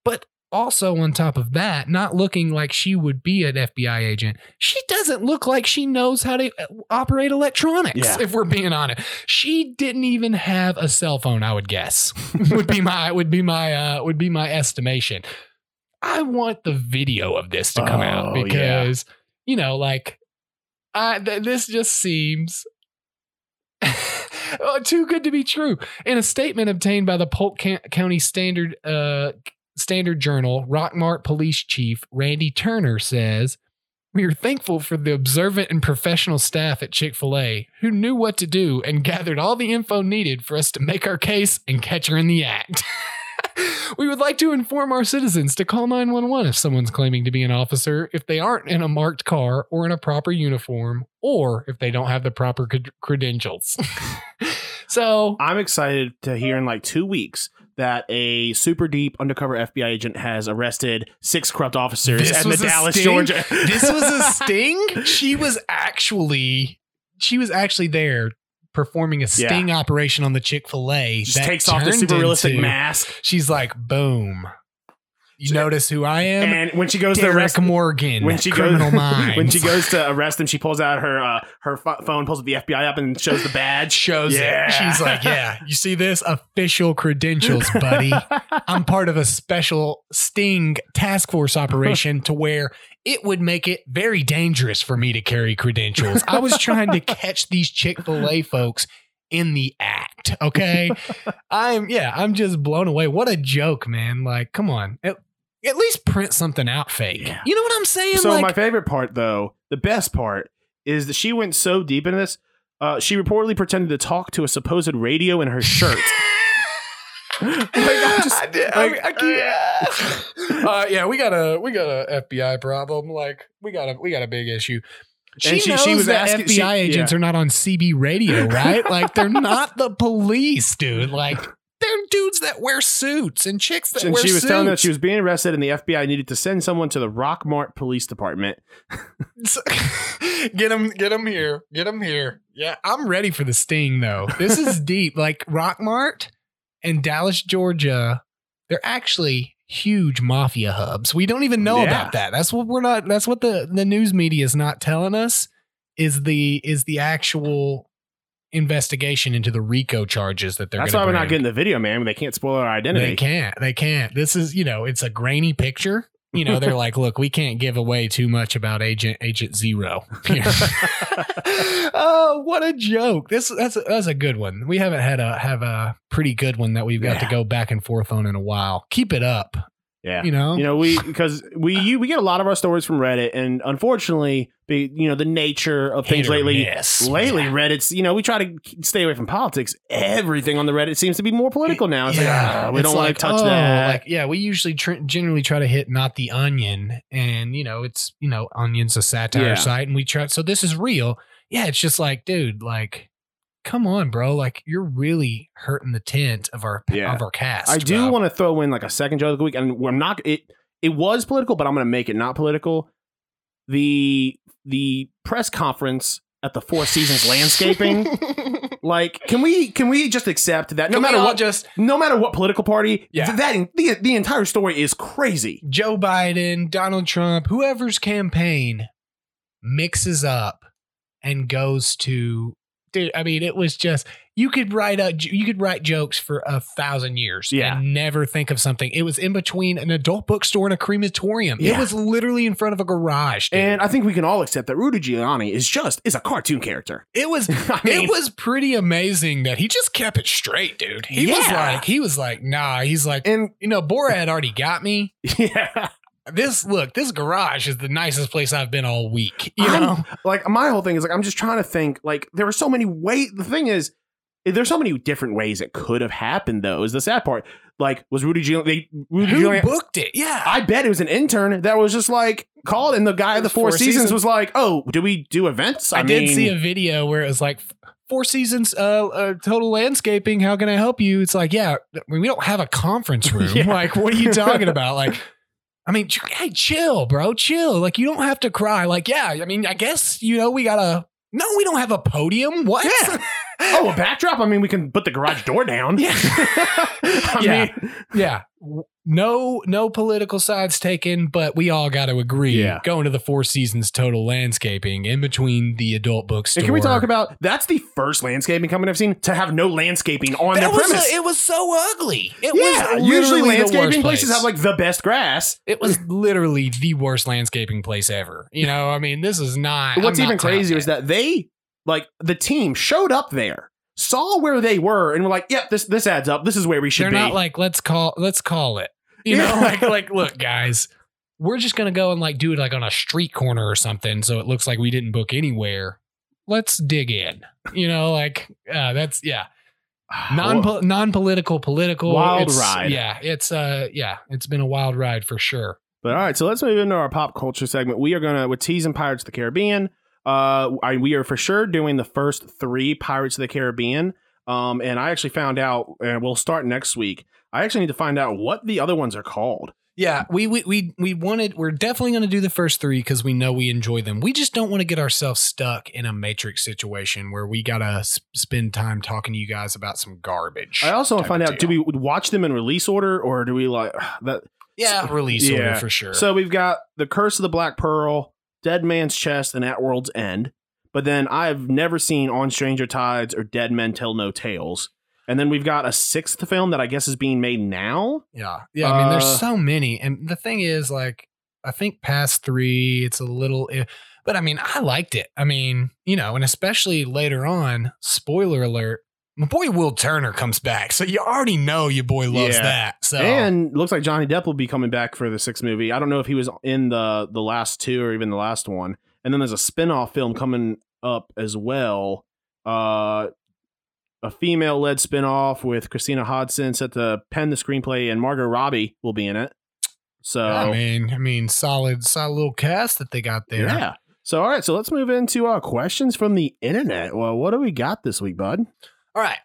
but also on top of that, not looking like she would be an FBI agent, she doesn't look like she knows how to uh, operate electronics. Yeah. If we're being honest, she didn't even have a cell phone. I would guess would be my would be my uh, would be my estimation. I want the video of this to come out Oh, yeah. because you know, like, I th- this just seems oh, too good to be true. In a statement obtained by the Polk County Standard uh, Standard Journal, Rockmart Police Chief Randy Turner says, "We are thankful for the observant and professional staff at Chick Fil A who knew what to do and gathered all the info needed for us to make our case and catch her in the act." We would like to inform our citizens to call 911 if someone's claiming to be an officer, if they aren't in a marked car or in a proper uniform, or if they don't have the proper cred- credentials. so, I'm excited to hear in like two weeks that a super deep undercover FBI agent has arrested six corrupt officers This at the Dallas, sting? Georgia. this was a sting. She was actually she was actually there performing a Yeah. sting operation on the Chick-fil-A. Just that takes off the super realistic into- mask, She's like, boom. You notice who I am? and when she goes to arrest Morgan. when she criminal goes minds. when she goes to arrest him, she pulls out her uh, her pho- phone, pulls the FBI up, and shows the badge. shows Yeah. it. She's like, yeah, you see this? Official credentials, buddy. I'm part of a special sting task force operation to where it would make it very dangerous for me to carry credentials. I was trying to catch these Chick-fil-A folks in the act. Okay. I'm yeah, I'm just blown away. What a joke, man. Like, come on. At, at least print something out fake. Yeah. You know what I'm saying? So like, my favorite part, though, the best part, is that she went so deep into this. Uh, she reportedly pretended to talk to a supposed radio in her shirt. Like, just- I, did, like, I, I can't. uh, yeah, we got a we got a FBI problem. Like we got a we got a big issue. She, And she- knows she was that asking- FBI she- agents yeah. are not on CB radio, right? like they're not the police, dude. Like they're dudes that wear suits and chicks that and wear she was suits. telling that she was being arrested, and the FBI needed to send someone to the Rockmart Police Department. Get him, get him here, get him here. Yeah, I'm ready for the sting though. This is deep. Like Rockmart and Dallas, Georgia, they're actually huge mafia hubs. We don't even know Yeah. about that. That's what we're not. That's what the the news media is not telling us. Is the is the actual investigation into the RICO charges that they're. That's why we're not getting the video, man. They can't spoil our identity. They can't. They can't. This is, you know, it's a grainy picture. You know, they're like, look, we can't give away too much about Agent Agent Zero. oh, what a joke! This that's that's a good one. We haven't had a have a pretty good one that we've got to go back and forth on in a while. Keep it up. Yeah. You know, You know, we because we you, we get a lot of our stories from Reddit, and unfortunately, be, you know, the nature of things Hit or lately. miss. Lately, Yeah. Reddit's you know we try to stay away from politics. Everything on the Reddit seems to be more political now. It's like ah, we it's don't want like, to touch oh, that. Like, yeah, we usually tr- generally try to hit not the onion, and you know, it's you know, onion's a satire Yeah. site, and we try. So this is real. Yeah, it's just like, dude, like, come on, bro, like you're really hurting the tent of our Yeah. of our cast. I do want to throw in like a second joke of the week, and I'm not. It it was political, but I'm going to make it not political. The the press conference at the Four Seasons landscaping. like, can we can we just accept that no Can matter what just no matter what political party, Yeah. th- that the the entire story is crazy. Joe Biden, Donald Trump, whoever's campaign mixes up and goes to dude, I mean, it was just you could write a you could write jokes for a thousand years Yeah. and never think of something. It was in between an adult bookstore and a crematorium. It was literally in front of a garage. dude. And I think we can all accept that Rudy Giuliani is just is a cartoon character. it was I mean, it was pretty amazing that he just kept it straight, dude. He was like, he was like, nah, he's like, and you know, Borat had already got me. yeah, This look, this garage is the nicest place I've been all week. You I'm- know, like my whole thing is like I'm just trying to think like there were so many ways. The thing is, there's so many different ways it could have happened. Though is the sad part. Like was Rudy Giuliani? They, Rudy who Giuliani. booked it? Yeah, I bet it was an intern that was just like called, and the guy of the Four, Four seasons, Seasons. was like, "Oh, do we do events?" I, did mean, see a video where it was like four seasons, uh, uh, total landscaping. How can I help you? It's like, yeah, we don't have a conference room. Yeah. Like, what are you talking about? Like, I mean, hey, chill, bro, chill. Like, you don't have to cry. Like, yeah, I mean, I guess you know we gotta. No, we don't have a podium. What? Yeah. Oh, a backdrop. I mean, we can put the garage door down. Yeah. I Yeah. mean, yeah. No, no political sides taken, but we all got to agree. Yeah. Going to the Four Seasons total landscaping in between the adult bookstore. and can we talk about that's the first landscaping company I've seen to have no landscaping on their that was premise. it was so ugly. It yeah, was usually landscaping places place. have like the best grass. it was literally the worst landscaping place ever. You know, I mean, this is not. What's I'm not even crazier is that they like the team showed up there, saw where they were, and were like, "Yep, this this adds up. This is where we should They're be." not like let's call let's call it. You know, like like look, guys, we're just gonna go and like do it like on a street corner or something, so it looks like we didn't book anywhere. Let's dig in. You know, like uh, that's yeah. non non political political Wild It's- ride. Yeah, it's uh yeah, it's been a wild ride for sure. But all right, so let's move into our pop culture segment. We are gonna with teasing Pirates of the Caribbean. Uh, I, we are for sure doing the first three Pirates of the Caribbean. Um, and I actually found out, and we'll start next week. I actually need to find out what the other ones are called. Yeah, we we we we wanted. We're definitely going to do the first three because we know we enjoy them. We just don't want to get ourselves stuck in a Matrix situation where we gotta s- spend time talking to you guys about some garbage. I also want to find out: do we watch them in release order, or do we like that? Yeah, release Yeah. order for sure. So we've got the Curse of the Black Pearl, Dead Man's Chest, and At World's End. But then I've never seen On Stranger Tides or Dead Men Tell No Tales. And then we've got a sixth film that I guess is being made now. yeah, yeah. I mean, Uh, there's so many, and the thing is, like, I think past three, it's a little. But I mean, I liked it. I mean, you know, and especially later on. Spoiler alert: my boy Will Turner comes back, so you already know your boy loves Yeah. that. So And looks like Johnny Depp will be coming back for the sixth movie. I don't know if he was in the the last two or even the last one. And then there's a spin-off film coming up as well. Uh a female led spin-off with Christina Hodson set to pen the screenplay and Margot Robbie will be in it. So I mean, I mean, solid, solid little cast that they got there. yeah. So all right, so let's move into uh questions from the internet. Well, what do we got this week, bud? All right.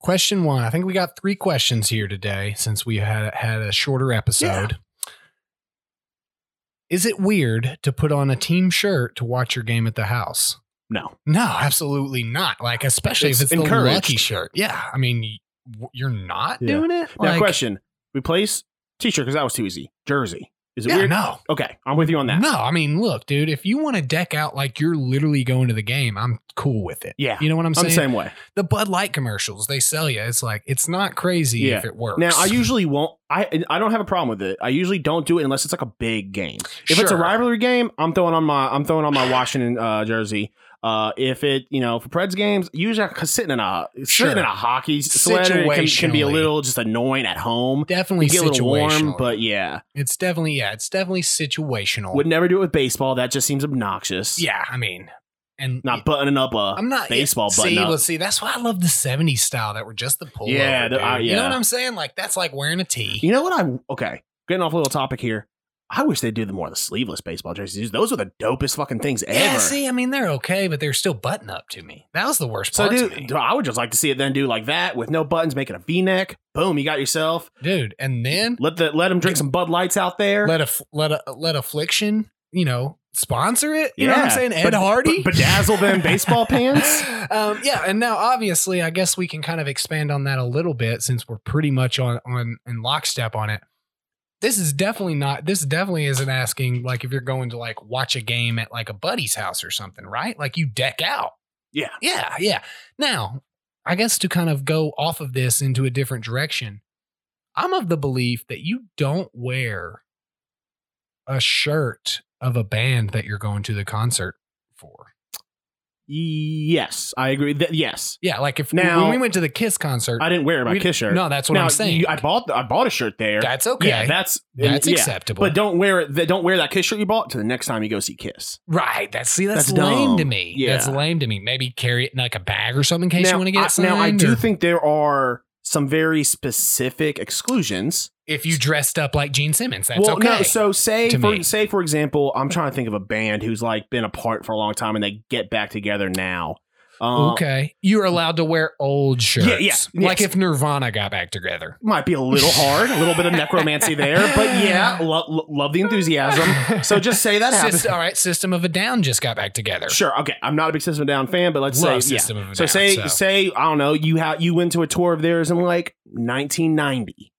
Question one. I think we got three questions here today since we had had a shorter episode. Is it weird to put on a team shirt to watch your game at the house? No. No, absolutely not. Like, especially It's if it's the encouraged. lucky shirt. Yeah. I mean, you're not Yeah. doing it. Now Like, question. Replace t-shirt because that was too easy. Jersey. Is it Yeah, weird? no. Okay, I'm with you on that. No, I mean, look, dude, if you want to deck out like you're literally going to the game, I'm cool with it. Yeah. You know what I'm I'm saying? the same way. the Bud Light commercials, they sell you. It's like, it's not crazy Yeah. if it works. Now I usually won't. I I don't have a problem with it. I usually don't do it unless it's like a big game. If it's a rivalry game, I'm throwing on my I'm throwing on my Washington uh, jersey. Uh, if it you know for Preds games, usually sitting in a Sure. sitting in a hockey sweater can, can be a little just annoying at home. definitely get a little warm, but yeah, It's definitely yeah, it's definitely situational. would never do it with baseball. That just seems obnoxious. yeah, I mean, and not buttoning up a I'm not baseball See, button up. well, see, that's why I love the '70s style that were just the pullover. Yeah, the- uh, you know what I'm saying? Like that's like wearing a tee. You know what I'm okay? Getting off a little topic here. I wish they'd do the more of the sleeveless baseball jerseys. Those are the dopest fucking things ever. yeah, see, I mean, they're okay, but they're still button up to me. That was the worst So, part to dude, me, I would just like to see it then do like that with no buttons, making a V-neck. Boom, you got yourself. dude. And then Let the let them drink some Bud Lights out there. let a let a let affliction, you know, sponsor it. You know what I'm saying? Ed Bed- Hardy. be- bedazzle them baseball pants. um, yeah, and now obviously, I guess we can kind of expand on that a little bit since we're pretty much on on in lockstep on it. This is definitely not. This definitely isn't asking like if you're going to like watch a game at like a buddy's house or something, right? Like you deck out. Yeah. Yeah, yeah. Now, I guess to kind of go off of this into a different direction, I'm of the belief that you don't wear a shirt of a band that you're going to the concert for. Yes, I agree. Yes, Yeah, like if Now- when we went to the Kiss concert, I didn't wear my we- Kiss shirt. No, that's what now, I'm saying. you- I bought I bought a shirt there. that's okay. Yeah, that's that's yeah. acceptable. But don't wear it. Don't wear that Kiss shirt you bought to the next time you go see Kiss. right. That's see, that's, That's lame dumb. to me. Yeah. That's lame to me. Maybe carry it in like a bag or something in case you want to get it signed. now I do or think there are some very specific exclusions. if you dressed up like Gene Simmons, that's well, okay. no. So say for me. say for example, I'm trying to think of a band who's like been apart for a long time and they get back together now. Um, okay, you're allowed to wear old shirts. Yeah, yeah, Like yes. if Nirvana got back together. Might be a little hard, a little bit of necromancy there, but yeah, lo- lo- love the enthusiasm. So just say that happens. Syst- all right, System of a Down just got back together. Sure. Okay. I'm not a big System of a Down fan, but let's Love say yeah. System of a So Down, say so. say I don't know you ha- you went to a tour of theirs in like 1990.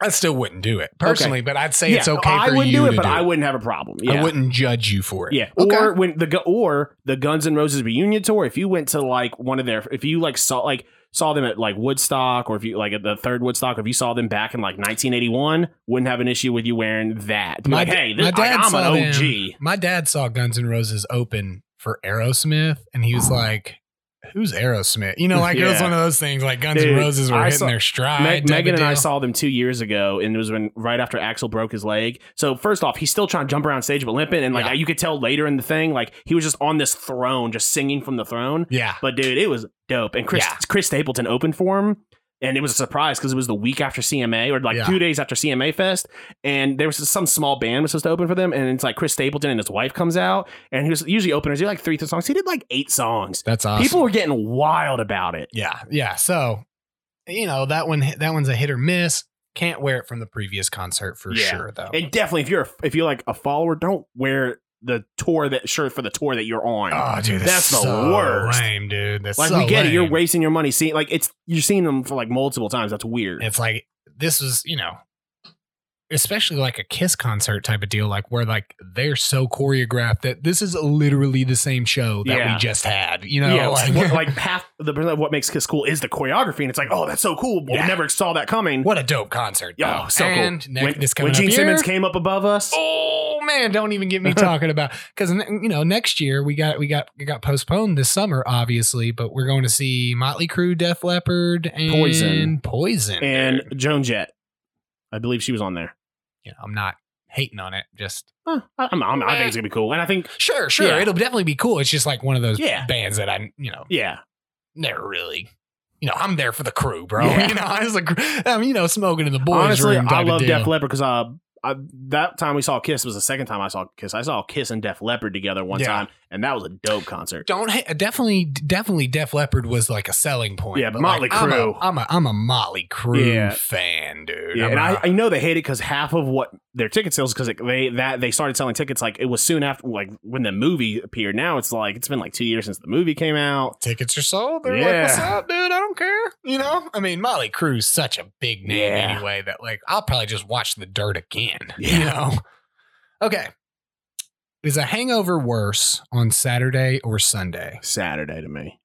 I still wouldn't do it personally, but I'd say yeah, it's okay I for wouldn't do it, but do I wouldn't have a problem. Yeah. I wouldn't judge you for it. Yeah. Okay. Or when the or the Guns N' Roses reunion tour, if you went to like one of their, if you like saw like saw them at like Woodstock, or if you like at the third Woodstock, if you saw them back in like 1981, wouldn't have an issue with you wearing that. My like, da- hey, my this, I, dad I'm saw an them. My dad saw Guns N' Roses open for Aerosmith, and he was like, "Who's Aerosmith?" You know, like it was one of those things. Like Guns N' Roses were I hitting saw- their stride. Meg- Megan and I saw them two years ago, and it was when right after Axl broke his leg. So first off, he's still trying to jump around stage but limping, and like Yeah. you could tell later in the thing, like he was just on this throne, just singing from the throne. Yeah, But dude, it was dope. And Chris Yeah. Chris Stapleton opened for him. And it was a surprise because it was the week after CMA or like Yeah. two days after CMA Fest. And there was some small band was supposed to open for them. And it's like Chris Stapleton and his wife comes out. And he was usually openers. He did like three songs. He did like eight songs. that's awesome. People were getting wild about it. yeah, yeah. So, you know that one, that one's a hit or miss. Can't wear it from the previous concert for Yeah. sure, though. And definitely, if you're if you're like a follower, don't wear the tour that shirt for the tour that you're on. oh, dude, that's the so worst. Lame, dude. That's like so we get it, you're wasting your money seeing like it's you're seeing them for like multiple times. That's weird. It's like this was, you know, especially like a Kiss concert type of deal, like where like they're so choreographed that this is literally the same show that Yeah. we just had. You know, yeah, like, like, like half the of what makes Kiss cool is the choreography, and it's like, oh, that's so cool. Yeah. We never saw that coming. what a dope concert. Yo, though. so and cool. when this coming when Gene Simmons came up above us, Oh man, don't even get me talking about because you know next year we got we got we got postponed this summer, obviously, but we're going to see Motley Crue, Def Leppard, and Poison. Poison, and. Joan Jett, I believe she was on there. You know I'm not hating on it, just Huh, I, I'm, I'm, I think it's gonna be cool, and I think sure, sure, Yeah. it'll definitely be cool. It's just like one of those Yeah. bands that I you know yeah, never really. You know, I'm there for the crew, bro. Yeah. You know, I was like, I'm, you know, smoking in the boys' honestly, room. I love. Def Leppard because uh, I, that time we saw Kiss was the second time I saw Kiss. I saw Kiss and Def Leppard together one Yeah. time, and that was a dope concert. Don't ha- definitely, definitely. Def Leppard was like a selling point. Yeah, but Motley like, I'm a- Crue. I'm a, I'm a Motley Crue Yeah. fan, dude. Yeah, I'm and a- I, I know they hate it because half of what their ticket sales because they that they started selling tickets like it was soon after like when the movie appeared. Now it's like it's been like two years since the movie came out. tickets are sold. They're like, Yeah. "What's up, dude? I don't care." You know, I mean, Motley Crue's such a big name Yeah. anyway that like I'll probably just watch The Dirt again. You know. Okay. Is a hangover worse on Saturday or Sunday? Saturday to me.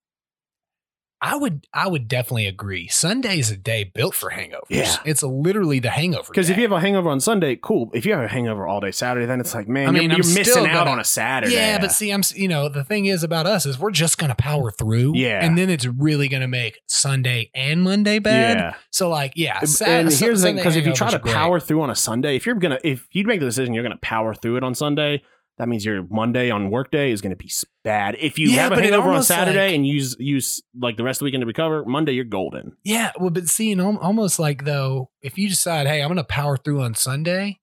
I would I would definitely agree. Sunday is a day built for hangovers. Yeah. It's literally the hangover. Because if you have a hangover on Sunday, cool. If you have a hangover all day Saturday, then it's like, man, I mean, you're, you're missing out gonna- on a Saturday. Yeah, but see, I'm you know the thing is about us is we're just gonna power through. Yeah. and then it's really gonna make Sunday and Monday bad. yeah. So like, yeah. Sa- and here's the thing, because if you try to power through on a Sunday, if you're gonna, if you make the decision you're gonna power through it on Sunday, that means your Monday on workday is gonna be bad. If you Yeah, have a it hangover on Saturday like- and use use like the rest of the weekend to recover, Monday you're golden. yeah, well, but seeing almost like though, if you decide, hey, I'm gonna power through on Sunday,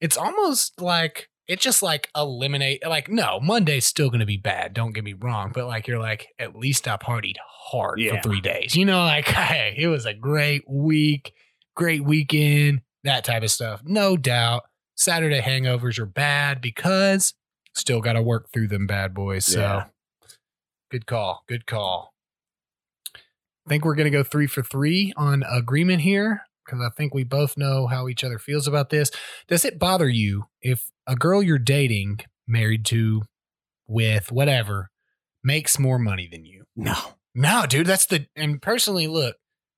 it's almost like it just like eliminate like no Monday's still gonna be bad. Don't get me wrong, but like you're like at least I partied hard Yeah. for three days. You know, like hey, it was a great week, great weekend, that type of stuff. No doubt, Saturday hangovers are bad because Still got to work through them bad boys. So Yeah. good call. Good call. I think we're going to go three for three on agreement here because I think we both know how each other feels about this. Does it bother you if a girl you're dating, married to, with, whatever, makes more money than you? No. No, dude, that's the and personally, look,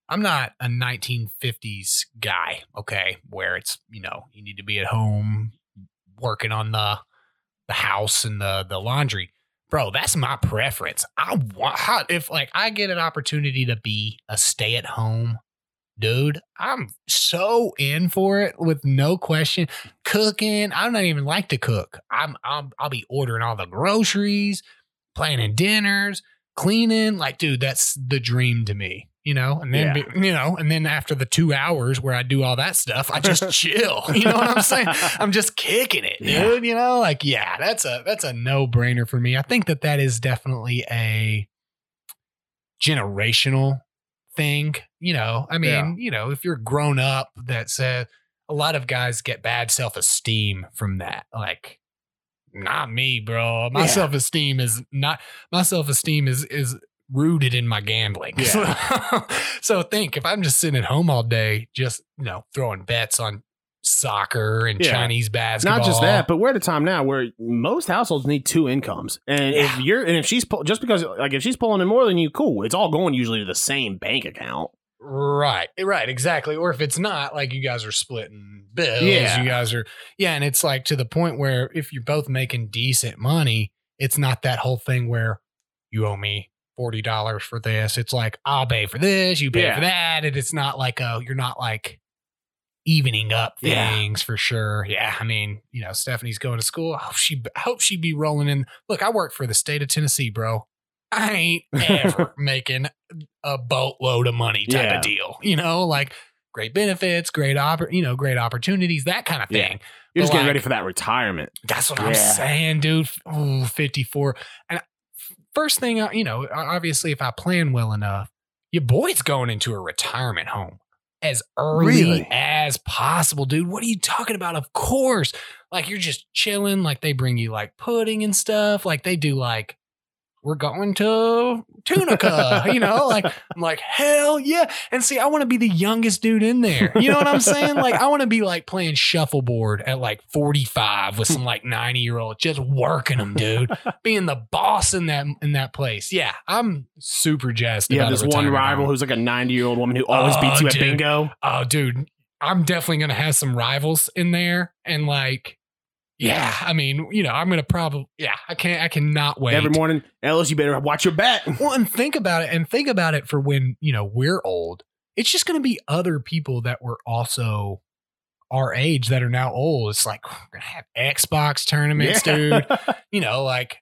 I'm not a 1950s guy, okay, where it's, you know, you need to be at home working on the the house and the the laundry. Bro, that's my preference. I want if like I get an opportunity to be a stay-at-home dude, I'm so in for it with no question. Cooking, I don't even like to cook. I'm, I'm I'll be ordering all the groceries, planning dinners, cleaning. Like, dude, that's the dream to me. You know, and then Yeah. be- you know, and then after the two hours where I do all that stuff, I just chill. You know what I'm saying? I'm just kicking it, dude. Yeah. You know, like yeah, that's a that's a no brainer for me. I think that that is definitely a generational thing. You know, I mean, Yeah. you know, if you're grown up, that said, a lot of guys get bad self esteem from that. Like, not me, bro. My Yeah. self esteem is not my self esteem is is rooted in my gambling. Yeah. so think if I'm just sitting at home all day, just you know, throwing bets on soccer and Yeah. Chinese basketball. Not just that, but we're at a time now where most households need two incomes, and Yeah. if you're and if she's pull, just because like if she's pulling in more than you, cool. It's all going usually to the same bank account. Right, right, exactly. Or if it's not, like you guys are splitting bills, Yeah. you guys are, yeah, and it's like to the point where if you're both making decent money, it's not that whole thing where you owe me forty dollars for this. It's like I'll pay for this, you pay Yeah. for that, and it's not like oh, you're not like evening up Yeah. things for sure. Yeah, I mean, you know, Stephanie's going to school. I hope she, I hope she be rolling in. Look, I work for the state of Tennessee, bro. I ain't ever making a boatload of money type Yeah. of deal. You know, like great benefits, great oppor- you know, great opportunities, that kind of Yeah. thing. You're just But, getting ready for that retirement. That's what I'm saying, dude. Ooh, 54. And first thing, uh, you know, obviously, if I plan well enough, your boy's going into a retirement home as early Really? as possible, dude. What are you talking about? Of course. Like, you're just chilling. Like, they bring you like pudding and stuff. Like, they do like, we're going to Tunica, you know, like I'm like, hell yeah. And see, I want to be the youngest dude in there. You know what I'm saying? Like, I want to be like playing shuffleboard at like 45 with some like 90 year old, just working them, dude. Being the boss in that in that place. Yeah, I'm super jazzed. You have this one rival home. who's like a 90 year old woman who always Oh, beats you at dude. bingo. Oh, dude, I'm definitely gonna have some rivals in there, and like, yeah, I mean, you know, I'm gonna probably, yeah, I can't, I cannot wait. Every morning, Ellis, you better watch your bet. Well, and think about it, and think about it for when you know we're old. It's just going to be other people that were also our age that are now old. It's like we're gonna have Xbox tournaments, dude. You know, like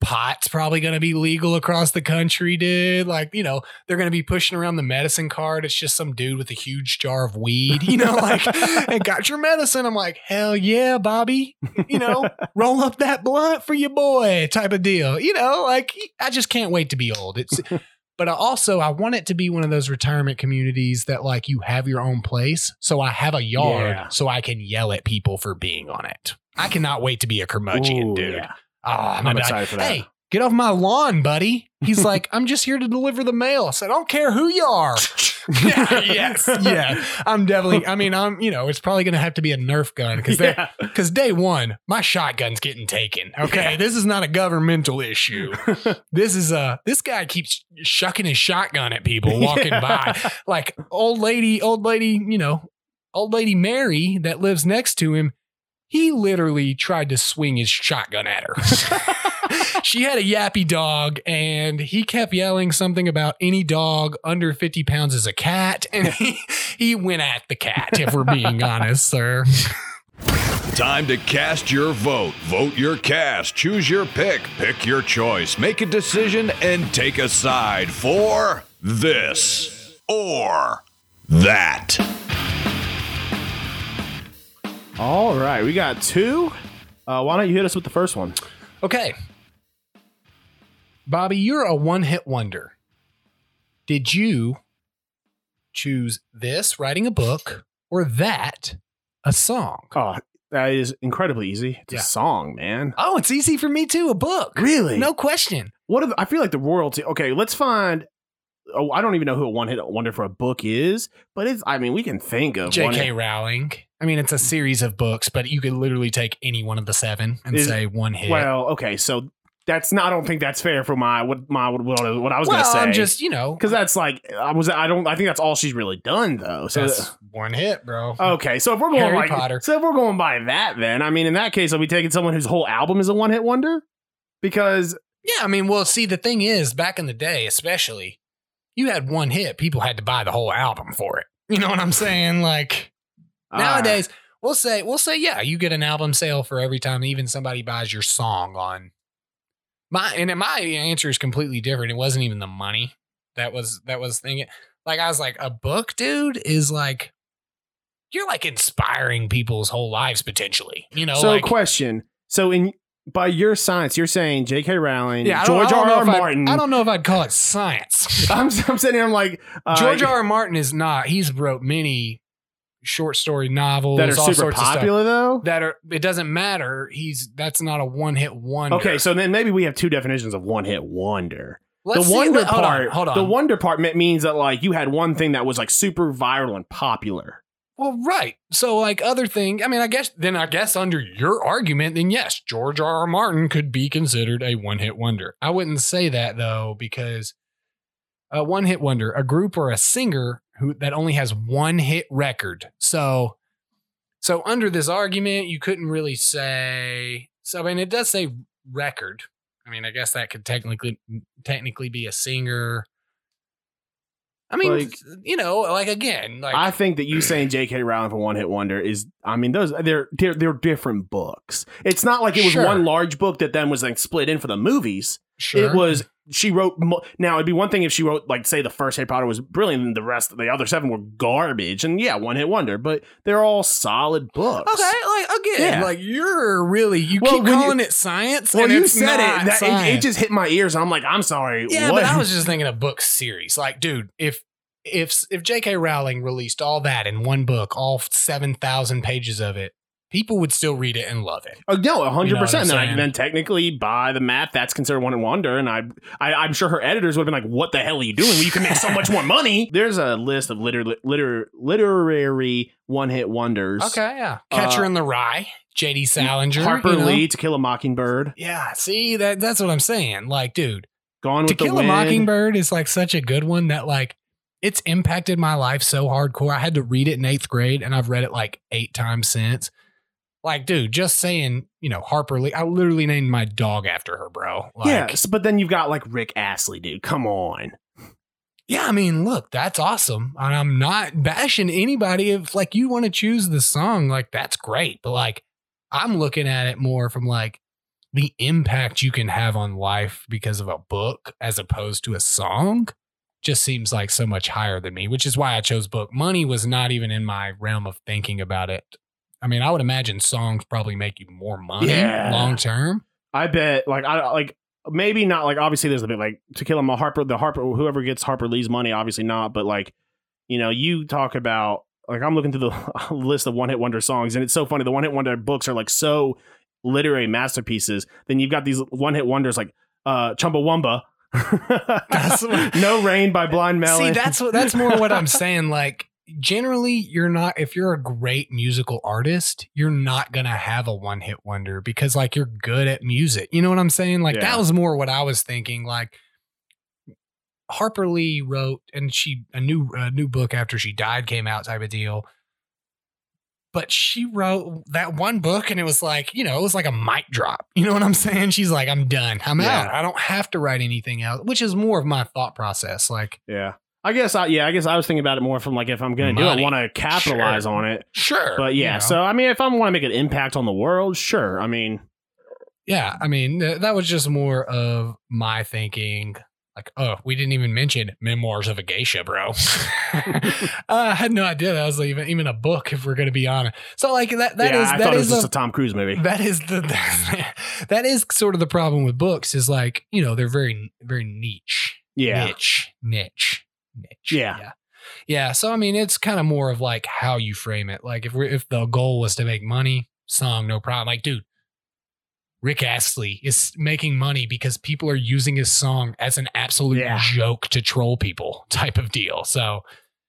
pot's probably going to be legal across the country, dude. Like, you know, they're going to be pushing around the medicine card. It's just some dude with a huge jar of weed, you know, like, and got your medicine. I'm like, hell yeah, Bobby. You know, roll up that blunt for your boy type of deal. You know, like, I just can't wait to be old. It's, but I also, I want it to be one of those retirement communities that, like, you have your own place. So I have a yard Yeah. so I can yell at people for being on it. I cannot wait to be a curmudgeon, Ooh, dude. yeah. Oh, I'm, I'm gonna be like, excited for that. Hey, get off my lawn, buddy. He's like, I'm just here to deliver the mail. I said, I don't care who you are. yeah, yes, yeah. I'm definitely. I mean, I'm. You know, it's probably gonna have to be a Nerf gun because Yeah. because day one, my shotgun's getting taken. Okay, Yeah. this is not a governmental issue. this is a. This guy keeps shucking his shotgun at people walking Yeah. by, like old lady, old lady. You know, old lady Mary that lives next to him. He literally tried to swing his shotgun at her. she had a yappy dog, and he kept yelling something about any dog under 50 pounds is a cat. And he, he went at the cat, if we're being honest, sir. Time to cast your vote. Vote your cast. Choose your pick. Pick your choice. Make a decision and take a side for this or that. All right, we got two. Uh, why don't you hit us with the first one? Okay. Bobby, you're a one hit wonder. Did you choose this, writing a book, or that, a song? Oh, That is incredibly easy. It's Yeah. a song, man. Oh, it's easy for me too. A book. Really? No question. What I feel like the royalty. Okay, let's find. Oh, I don't even know who a one hit wonder for a book is, but it's. I mean, we can think of one J.K. Rowling. I mean, it's a series of books, but you could literally take any one of the seven and Is- say one hit. Well, okay, so that's not. I don't think that's fair for my what my what, what I was well, gonna say. I'm just you know because that's like I was. I don't. I think that's all she's really done though. So that's one hit, bro. okay, so if we're going Harry like, Potter. so if we're going by that, then I mean, in that case, are we taking someone whose whole album is a one hit wonder? Because Yeah, I mean, well, see, the thing is, back in the day, especially, you had one hit, people had to buy the whole album for it. You know what I'm saying? Like uh, nowadays, we'll say, we'll say, yeah, you get an album sale for every time even somebody buys your song on. My and my answer is completely different. It wasn't even the money that was that was thinking. Like I was like, a book, dude, is like you're like inspiring people's whole lives potentially. You know, so like, question. So in by your science, you're saying J.K. Rowling, yeah, George R. R. Martin. I don't know if I'd call it science. I'm, I'm sitting here. I'm like uh, George R. R. Martin is not. He's wrote many short story novels that are all super popular though. that are. It doesn't matter. He's that's not a one hit wonder. Okay, so then maybe we have two definitions of one hit wonder. Let's the see- wonder let- hold on, part, hold on. the wonder part means that like you had one thing that was like super viral and popular. Well, right. So, like other thing, I mean, I guess then I guess under your argument, then yes, George R. R. Martin could be considered a one-hit wonder. I wouldn't say that though, because a one-hit wonder, a group or a singer who that only has one hit record. So, so under this argument, you couldn't really say. So, I mean, it does say record. I mean, I guess that could technically technically be a singer. I mean, Like- you know, like again, like I think that you saying J.K. Rowling for one hit wonder is, I mean, those they're they're they're different books. It's not like it was Sure. one large book that then was like split in for the movies. Sure. It was she wrote now it'd be one thing if she wrote like say the first Harry Potter was brilliant and the rest the other seven were garbage and yeah one hit wonder but they're all solid books. Okay, like again, Yeah. like you're really you Well, keep when you- calling it science. Well, and you it's said it. That, it. It just hit my ears. I'm like, I'm sorry. yeah, what? but I was just thinking of book series. Like, dude, if if if J.K. Rowling released all that in one book, all seven thousand pages of it, people would still read it and love it. Oh, no, You hundred know percent. Then, I- then technically, by the math, that's considered one and wonder. And I, I, I'm sure her editors would have been like, "What the hell are you doing? You can make so much more money." There's a list of liter, liter, literary one hit wonders. Okay, yeah. Catcher Uh, in the Rye, J.D. Salinger, Harper you know? Lee, To Kill a Mockingbird, Yeah, see that that's what I'm saying. Like, dude, Gone with To the Kill a Wind. Mockingbird is like such a good one that like it's impacted my life so hardcore. I had to read it in eighth grade and I've read it like eight times since. Like, dude, just saying, you know, Harper Lee, I literally named my dog after her, bro. Like, yeah, but then you've got like Rick Astley, dude. Come on. yeah, I mean, look, that's awesome. And I'm not bashing anybody. If like you want to choose the song, like that's great. But like, I'm looking at it more from like the impact you can have on life because of a book as opposed to a song just seems like so much higher than me, which is why I chose book. Money was not even in my realm of thinking about it. I mean, I would imagine songs probably make you more money Yeah. long term. I bet, like, I like maybe not. Like, obviously, there's a bit like To Kill a Mo- Harper, the Harper, whoever gets Harper Lee's money, obviously not. But like, you know, you talk about like I'm looking through the list of one hit wonder songs, and it's so funny. The one hit wonder books are like so literary masterpieces. Then you've got these one hit wonders like uh Chumbawamba. No rain by Blind Melon. See, that's that's more what I'm saying. Like generally, you're not if you're a great musical artist, you're not gonna have a one hit wonder because like you're good at music. You know what I'm saying? Like Yeah. that was more what I was thinking. Like Harper Lee wrote, and she a new a new book after she died came out type of deal. But she wrote that one book, and it was like, you know, it was like a mic drop. You know what I'm saying? She's like, I'm done. I'm Yeah. out. I don't have to write anything else, which is more of my thought process. Like, yeah. I guess I yeah, I guess I was thinking about it more from like if I'm gonna do it, I Money. want to capitalize Sure. on it. sure. But yeah, you know. so I mean, if I want to make an impact on the world, sure. I mean, Yeah, I mean th- that was just more of my thinking. Like, oh, we didn't even mention Memoirs of a Geisha, bro. uh, I had no idea that was even even a book. If we're gonna be honest, so like that that yeah, is I that thought it was is just a, a Tom Cruise movie. that is the that is sort of the problem with books is like you know they're very very niche, Yeah, niche, niche, niche. Yeah. yeah, yeah. So I mean, it's kind of more of like how you frame it. Like if we if the goal was to make money, song, no problem. Like, dude, Rick Astley is making money because people are using his song as an absolute Yeah. joke to troll people type of deal. So,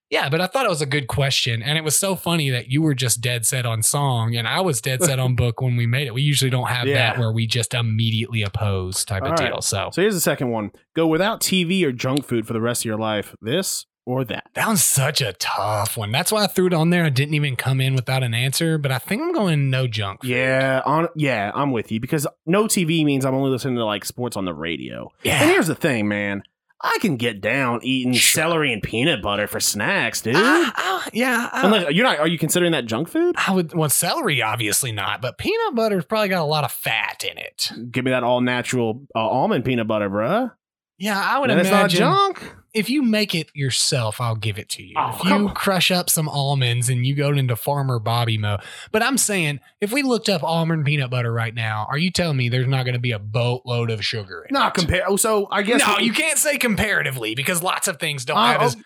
yeah, but I thought it was a good question. And it was so funny that you were just dead set on song and I was dead set on book when we made it. We usually don't have that where we just immediately oppose type of All right. deal. So, So here's the second one: go without TV or junk food for the rest of your life. This or that. that was such a tough one. That's why I threw it on there. I didn't even come in without an answer, but I think I'm going no junk. food. Yeah, on yeah, I'm with you because no TV means I'm only listening to like sports on the radio. Yeah. And here's the thing, man. I can get down eating Sure. celery and peanut butter for snacks, dude. Ah, ah, yeah. ah. Like, you're not. Are you considering that junk food? I would well celery obviously not, but peanut butter's probably got a lot of fat in it. Give me that all natural uh, almond peanut butter, bruh. Yeah, I would And it's not imagine junk. If you make it yourself, I'll give it to you. Oh, if you crush up some almonds and you go into Farmer Bobby mode. But I'm saying, if we looked up almond peanut butter right now, are you telling me there's not going to be a boatload of sugar in Not it? compare. Oh, so I guess no, you can't say comparatively because lots of things don't Uh, have oh, as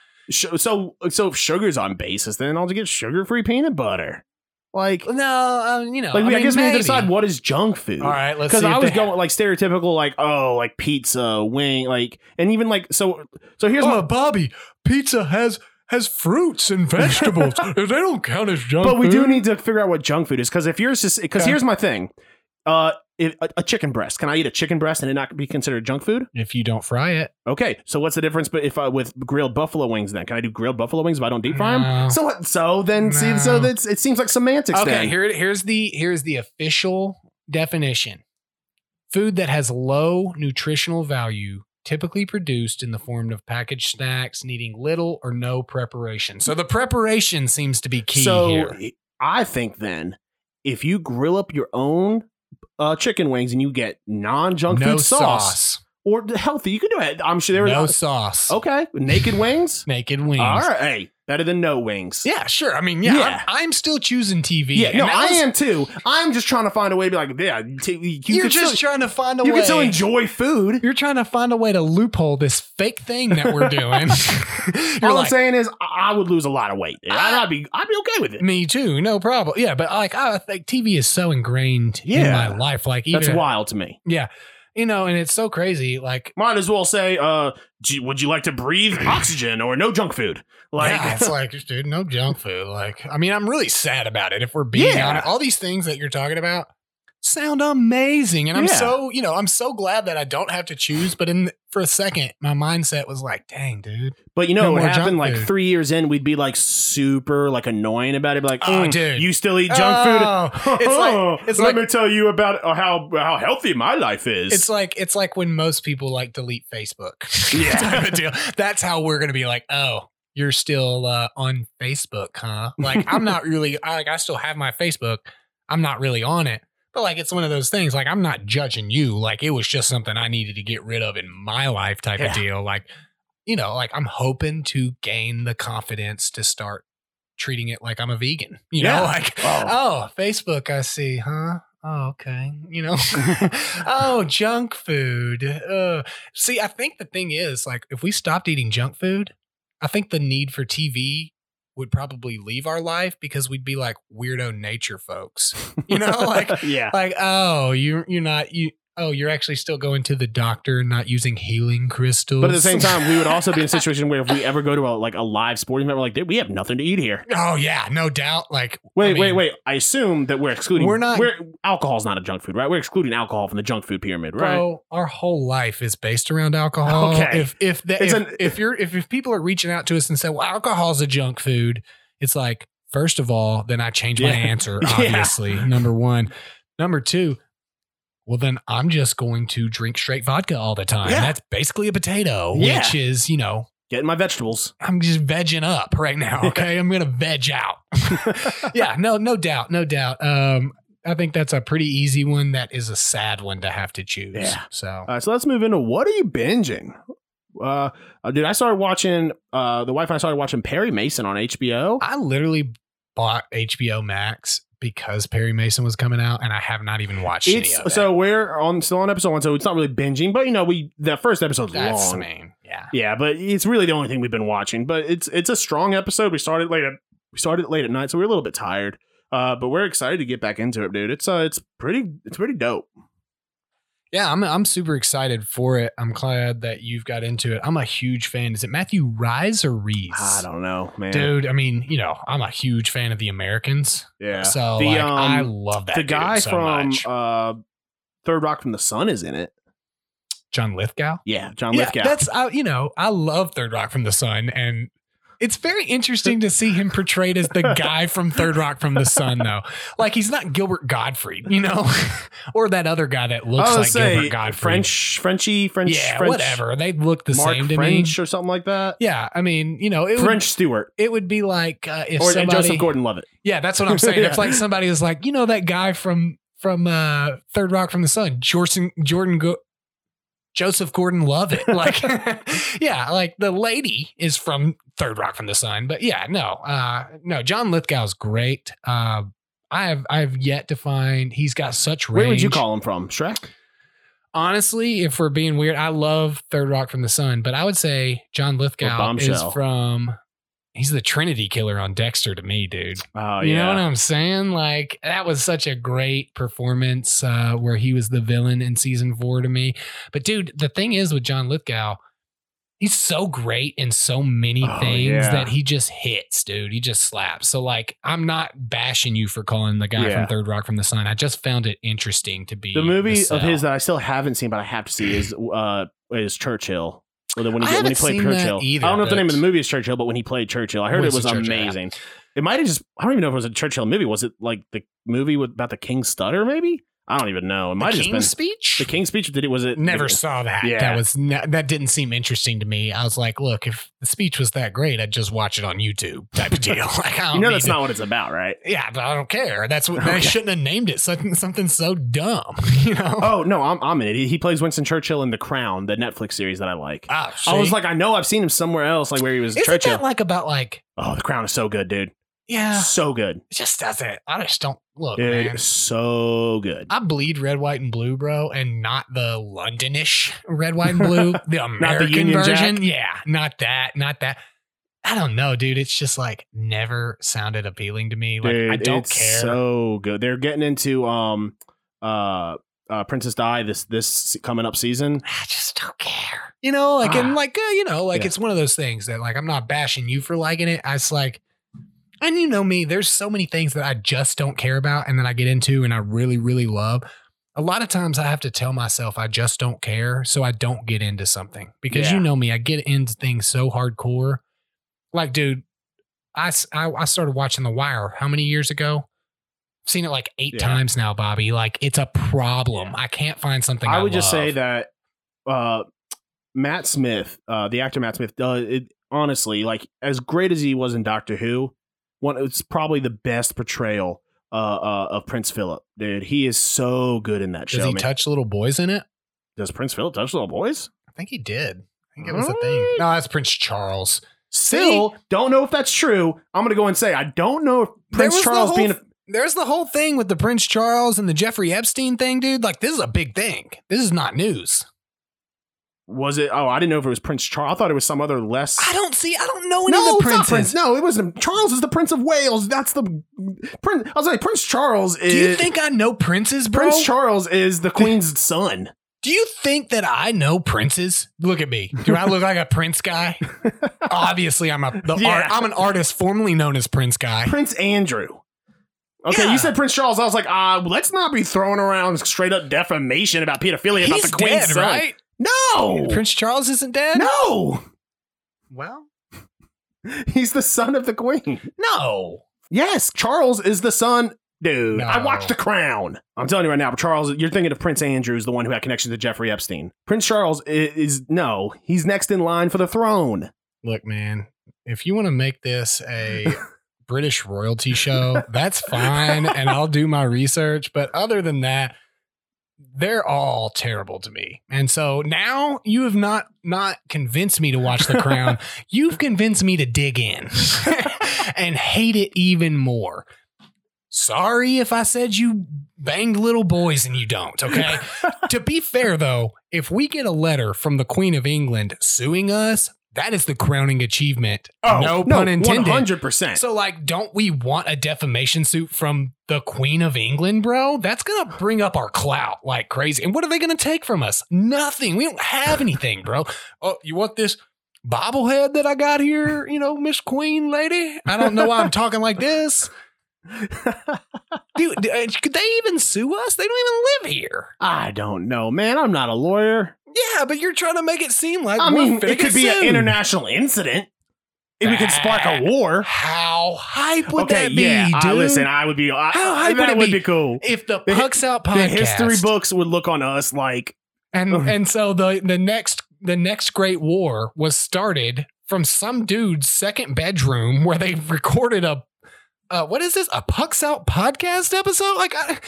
so so if sugar's on basis, then I'll just get sugar free peanut butter. Like, no, um, you know. like I, I, mean, guess we need to decide what is junk food. All right, let's because I was going have- like stereotypical, like oh, like pizza, wing, like, and even like so. So here's oh, my. Bobby, pizza has has fruits and vegetables. they don't count as junk food. But we do need to figure out what junk food is because if yours just because Okay. here's my thing, uh, if, a, a chicken breast. Can I eat a chicken breast and it not be considered junk food? if you don't fry it. Okay, so what's the difference? But if I with grilled buffalo wings, then can I do grilled buffalo wings if I don't deep fry No. them? So what? So then see, so that's it seems like semantics. Okay, then. here here's the here's the official definition. Food that has low nutritional value, typically produced in the form of packaged snacks, needing little or no preparation. So the preparation seems to be key so here. I think then if you grill up your own uh, chicken wings and you get non junk No food sauce, sauce. or healthy, you can do it. I'm sure there was No sauce. okay naked wings. Naked wings. All right, hey, better than no wings. Yeah, sure. I mean, yeah, Yeah. I'm, I'm still choosing TV. Yeah, and no, that I was- am too. I'm just trying to find a way to be like, yeah, t- you You're can just still, trying to find a way to you way. can still enjoy food. You're trying to find a way to loophole this fake thing that we're doing. You're All like, I'm saying is, I I would lose a lot of weight. I'd, I'd be, I'd be okay with it. Me too, no problem. Yeah, but like I think TV is so ingrained in Yeah. my life. Like even That's wild to me. yeah, you know, and it's so crazy. Like Might as well say, uh, would you like to breathe oxygen or no junk food? Like, yeah, it's like dude, no junk food. Like I mean, I'm really sad about it. If we're being Yeah. honest, all these things that you're talking about sound amazing, and I'm Yeah. so you know I'm so glad that I don't have to choose. But in for a second, my mindset was like, dang, dude, But you know No what happened? Like food. three years in, we'd be like super like annoying about it. Be like, Oh, "Mm, dude. you still eat junk Oh, food? it's like- it's Let like- me tell you about uh, how how healthy my life is. It's like it's like when most people like delete Facebook. Yeah. Deal. That's how we're gonna be like, oh, you're still uh, on Facebook, huh? Like I'm not really I like I still have my Facebook. I'm not really on it. But like it's one of those things, like I'm not judging you. Like it was just something I needed to get rid of in my life type Yeah. of deal. Like, you know, like I'm hoping to gain the confidence to start treating it like I'm a vegan. You Yeah. know, like Oh. oh, Facebook, I see, huh? Oh, okay. You know, oh, junk food. Uh, see, I think the thing is, like, if we stopped eating junk food, I think the need for TV would probably leave our life because we'd be like weirdo nature folks. You know, like, yeah. like, oh, you're you're not you. Oh, you're actually still going to the doctor and not using healing crystals. But at the same time, we would also be in a situation where if we ever go to a like a live sporting event, we're like, "Dude, we have nothing to eat here. oh yeah, no doubt. Like, Wait, I mean, wait, wait. I assume that we're excluding. We're not- We're, alcohol's not a junk food, right? We're excluding alcohol from the junk food pyramid, right? Bro, our whole life is based around alcohol. Okay. If if the, if, an- if you're if, if people are reaching out to us and say, "Well, alcohol's a junk food," it's like, first of all, then I change my Yeah. answer. Yeah. Obviously, number one, number two. Well, then I'm just going to drink straight vodka all the time. Yeah. That's basically a potato, Yeah. which is, you know, Getting my vegetables. I'm just vegging up right now. Okay. I'm going to veg out. yeah. No, no doubt. No doubt. Um, I think that's a pretty easy one. That is a sad one to have to choose. Yeah. So All right, so let's move into what are you binging? Uh, uh, dude, I started watching. Uh, the wife and I started watching Perry Mason on HBO. I literally bought HBO Max because Perry Mason was coming out, and I have not even watched any of it. so we're on still on episode one, so it's not really binging, but you know, we the first episode's that's long. main. Yeah. Yeah, but it's really the only thing we've been watching. But it's it's a strong episode. We started late at we started late at night, so we are a little bit tired. Uh, but we're excited to get back into it, dude. It's uh, it's pretty, it's pretty dope. Yeah, I'm I'm super excited for it. I'm glad that you've got into it. I'm a huge fan. Is it Matthew Rise or Reese? I don't know, man. Dude, I mean, you know, I'm a huge fan of the Americans. yeah. So The, like, um, I love that. the guy so from uh, Third Rock from the Sun is in it. John Lithgow. Yeah, John Yeah, Lithgow. that's uh, you know, I love Third Rock from the Sun, and it's very interesting to see him portrayed as the guy from Third Rock from the Sun, though. Like he's not Gilbert Gottfried, you know, or that other guy that looks like say Gilbert Gottfried. French, Frenchy, French, yeah, French, whatever. They look the Mark same to French me. or something like that. Yeah, I mean, you know, it would, French Stewart it would be like uh, if or somebody, Joseph Gordon-Levitt. Yeah, that's what I'm saying. Yeah. It's like somebody is like, you know, that guy from from uh, Third Rock from the Sun, Jordan Jordan Go- Joseph Gordon Levitt. Like, yeah, like the lady is from Third Rock from the Sun. But yeah, no, uh, no, John Lithgow's great. Uh, I have I've yet to find he's got such range. Where would you call him from? Shrek. Honestly, if we're being weird, I love Third Rock from the Sun, but I would say John Lithgow is from. He's the Trinity killer on Dexter to me, dude. Oh You know what. I'm saying? Like that was such a great performance uh, where he was the villain in season four to me. But dude, the thing is with John Lithgow, he's so great in so many Oh, things yeah. that he just hits, dude. He just slaps. So like, I'm not bashing you for calling the guy Yeah. from Third Rock from the Sun. I just found it interesting to be the movie Cell. of his that I still haven't seen, but I have to see is uh is Churchill. Well, when he, I when he played seen that Churchill, either, I don't know if the name of the movie is Churchill, but when he played Churchill, I heard it was amazing. It might have just I don't even know if it was a Churchill movie. Was it like the movie with about the King's Stutter? Maybe I don't even know. It The might have just been King's speech. the King's Speech. Did it? Was it Never the- saw that. Yeah. That was ne- that didn't seem interesting to me. I was like, look, if the speech was that great, I'd just watch it on YouTube type of deal. like, I don't You know that's to- not what it's about, right? Yeah, but I don't care. That's what they Okay. shouldn't have named it something something so dumb. You know? Oh no, I'm I'm in it. He, he plays Winston Churchill in The Crown, the Netflix series that I like. Ah, I was like, I know I've seen him somewhere else, like where he was isn't Churchill. that like about like? oh, The Crown is so good, dude. Yeah, So good, it just doesn't. I just don't look, dude. man. So good. I bleed red, white, and blue, bro, and not the Londonish red, white, and blue, the American Jack? version. Yeah, not that, not that. I don't know, dude. It's just like never sounded appealing to me. Like Dude, I don't it's care. So good. They're getting into um uh uh Princess Di this this coming up season. I just don't care. You know, like and Ah. like uh, you know, like Yeah. it's one of those things that like I'm not bashing you for liking it. I just like and you know me, there's so many things that I just don't care about and then I get into and I really, really love. A lot of times I have to tell myself I just don't care, so I don't get into something. Because you know me, I get into things so hardcore. Like, dude, I I started watching The Wire how many years ago? I've seen it like eight Yeah. times now, Bobby. Like, it's a problem. I can't find something I, I would just say that uh Matt Smith, uh the actor Matt Smith, does it honestly like as great as he was in Doctor Who. One, it's probably the best portrayal uh, uh of Prince Philip, dude. He is so good in that Does show. Does he man. touch little boys in it? Does Prince Philip touch little boys? I think he did. I think it was a thing. No, that's Prince Charles. Still, don't know if that's true. I'm gonna go and say I don't know if Prince Charles whole being a There's the whole thing with the Prince Charles and the Jeffrey Epstein thing, dude. Like, this is a big thing. This is not news. Was it? Oh, I didn't know if it was Prince Charles. I thought it was some other less. I don't see. I don't know any no, of the princes. Prince. No, it wasn't. Charles is the Prince of Wales. That's the Prince. I was like, Prince Charles is. Do you think I know princes, bro? Prince Charles is the Queen's son? Do you think that I know princes? Look at me. Do I look like a prince guy? Obviously, I'm a. The Yeah. art, I'm an artist formerly known as Prince Guy. Prince Andrew. Okay, Yeah. you said Prince Charles. I was like, uh, let's not be throwing around straight up defamation about pedophilia about the Queen's dead, son. right? No, Prince Charles isn't dead. no, Well, he's the son of the Queen. no. Yes, Charles is the son. Dude, I No. watched The Crown. I'm telling you right now, Charles, you're thinking of Prince Andrew, the one who had connections to Jeffrey Epstein. Prince Charles is, is no, he's next in line for the throne. Look, man. If you want to make this a British royalty show, that's fine, and I'll do my research. But other than that, they're all terrible to me. And so now you have not not convinced me to watch The Crown. You've convinced me to dig in and hate it even more. Sorry if I said you banged little boys and you don't, okay? to be fair though, if we get a letter from the Queen of England suing us, that is the crowning achievement. Oh, no pun intended. 100%. So, like, don't we want a defamation suit from the Queen of England, bro? That's gonna bring up our clout like crazy. And what are they gonna take from us? Nothing. We don't have anything, bro. Oh, you want this bobblehead that I got here? You know, Miss Queen lady. I don't know why I'm talking like this. Dude, uh, could they even sue us? They don't even live here. I don't know, man. I'm not a lawyer. Yeah, but you're trying to make it seem like I mean, it could be an international incident. If we could spark a war. How hype would okay, that be, yeah. dude? I, listen, I would be. I, How hype that would it would be? be cool. if the The Pucks Out The podcast, history books would look on us like and and so the the next the next Great War was started from some dude's second bedroom where they recorded a uh, what is this a Pucks Out podcast episode? Like, I,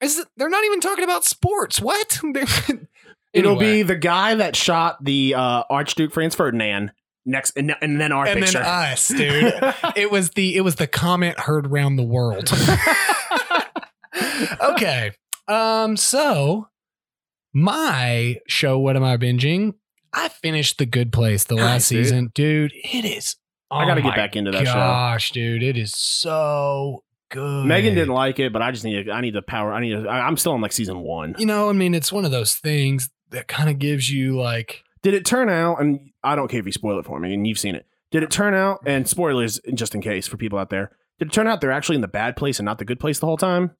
is it, they're not even talking about sports? What? it'll Anyway. be the guy that shot the uh, Archduke Franz Ferdinand next, and, and then our and picture. then us, dude. it was the it was the comment heard round the world. okay. Um, so my show, what am I binging? I finished the good place the last dude. season. Dude, it is I gotta oh get back into that show. Gosh, dude, it is so good. Megan didn't like it, but I just need. To, I need the power. I need. To, I, I'm still on like season one. You know, I mean, it's one of those things that kind of gives you like Did it turn out? And I don't care if you spoil it for me, and you've seen it. Did it turn out? And spoilers, just in case for people out there. Did it turn out they're actually in the bad place and not the good place the whole time?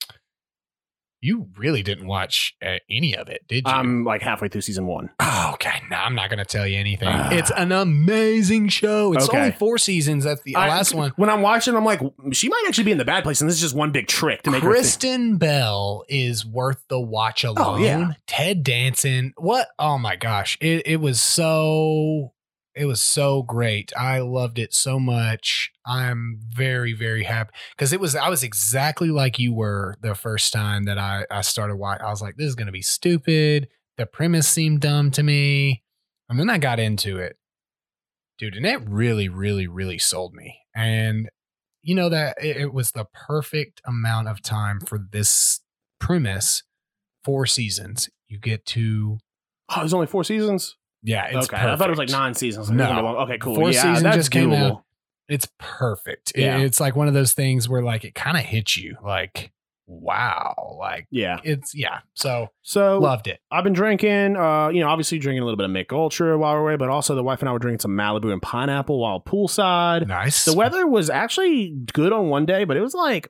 You really didn't watch uh, any of it, did you? I'm like halfway through season one. Oh, okay. No, I'm not going to tell you anything. Ah. it's an amazing show. It's Okay. only four seasons. That's the I- last one. When I'm watching, I'm like, she might actually be in the bad place, and this is just one big trick to make. Kristen Bell is worth the watch alone. Oh, yeah. Ted Danson. What? Oh my gosh. It it was so it was so great. I loved it so much. I'm very, very happy. Because it was I was exactly like you were the first time that I, I started watching. I was like, this is gonna be stupid. The premise seemed dumb to me. And then I got into it. Dude, and it really, really, really sold me. And you know that it, it was the perfect amount of time for this premise four seasons you get to Oh, there's only four seasons. Yeah it's okay, I thought it was like perfect. nine seasons. No. Okay, cool. Four yeah, seasons that's just came out. it's perfect It- Yeah. it's like one of those things where like it kind of hits you like wow like Yeah. it's yeah so So loved it I've been drinking, uh, you know, obviously drinking a little bit of Mich Ultra while we're away, but also the wife and I were drinking some Malibu and pineapple while poolside. nice The weather was actually good on one day, but it was like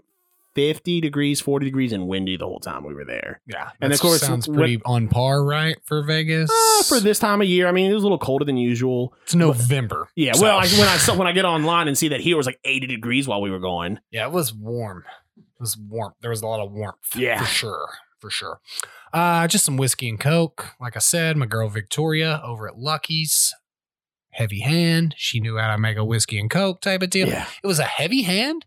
50 degrees, 40 degrees, and windy the whole time we were there. yeah and of course, sounds when- pretty on par right for vegas Uh, for this time of year, I mean, it was a little colder than usual. it's november Yeah, so- well, I, when I saw, when I get online and see that here was like 80 degrees while we were going. Yeah, it was warm. It was warm. There was a lot of warmth. Yeah. For sure. For sure. Uh, just some whiskey and coke. Like I said, my girl Victoria over at Lucky's. Heavy hand. She knew how to make a whiskey and coke type of deal. Yeah. It was a heavy hand,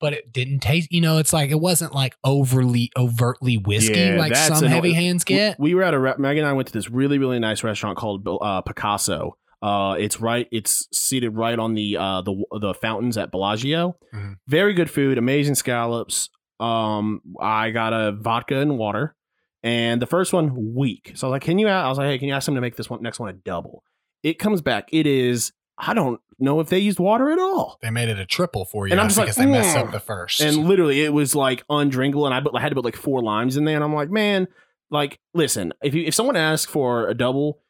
but it didn't taste, you know, it's like it wasn't like overly overtly whiskey Yeah, like some heavy hands get. We, we were at a re- Meg and I went to this really really nice restaurant called uh, Picasso. Uh, it's right. It's seated right on the uh, the the fountains at Bellagio. Mhm. Very good food, amazing scallops. Um, I got a vodka and water, and the first one weak. So I was like, "Can you?" I was like, "Hey, can you ask them to make this one next one a double?" It comes back. It is. I don't know if they used water at all. They made it a triple for you And I'm just like, because they messed up the first. And literally, it was like undrinkable, and I, put, I had to put like four limes in there, and I'm like, man, like, listen, if you if someone asks for a double,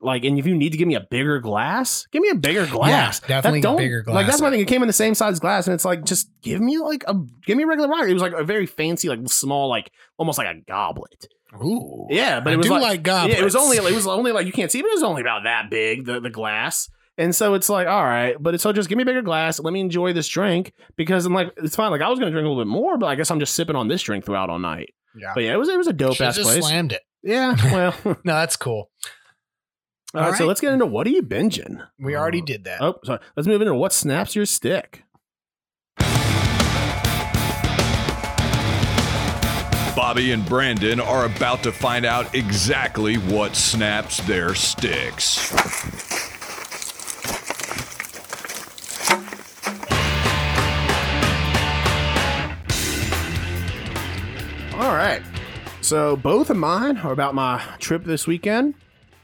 like, and if you need to give me a bigger glass, give me a bigger glass. definitely That bigger Like that's my thing. It came in the same size glass, and it's like, just give me like a give me a regular rocket. It was like a very fancy, like small, like almost like a goblet. Ooh. Yeah, but I it was do like, like goblets. yeah, it was only it was only like you can't see, but it was only about that big the the glass. And so it's like, all right, but it's so just give me a bigger glass. Let me enjoy this drink because I'm like, it's fine. Like I was gonna drink a little bit more, but I guess I'm just sipping on this drink throughout all night. Yeah. But yeah, it was it was a dope Should've ass just place. slammed it. Yeah, well, No, that's cool. right, All So right. let's get into what are you binging? We already Uh, did that. Oh, sorry. Let's move into what snaps your stick. Bobby and Brandon are about to find out exactly what snaps their sticks. Right. So both of mine are about my trip this weekend.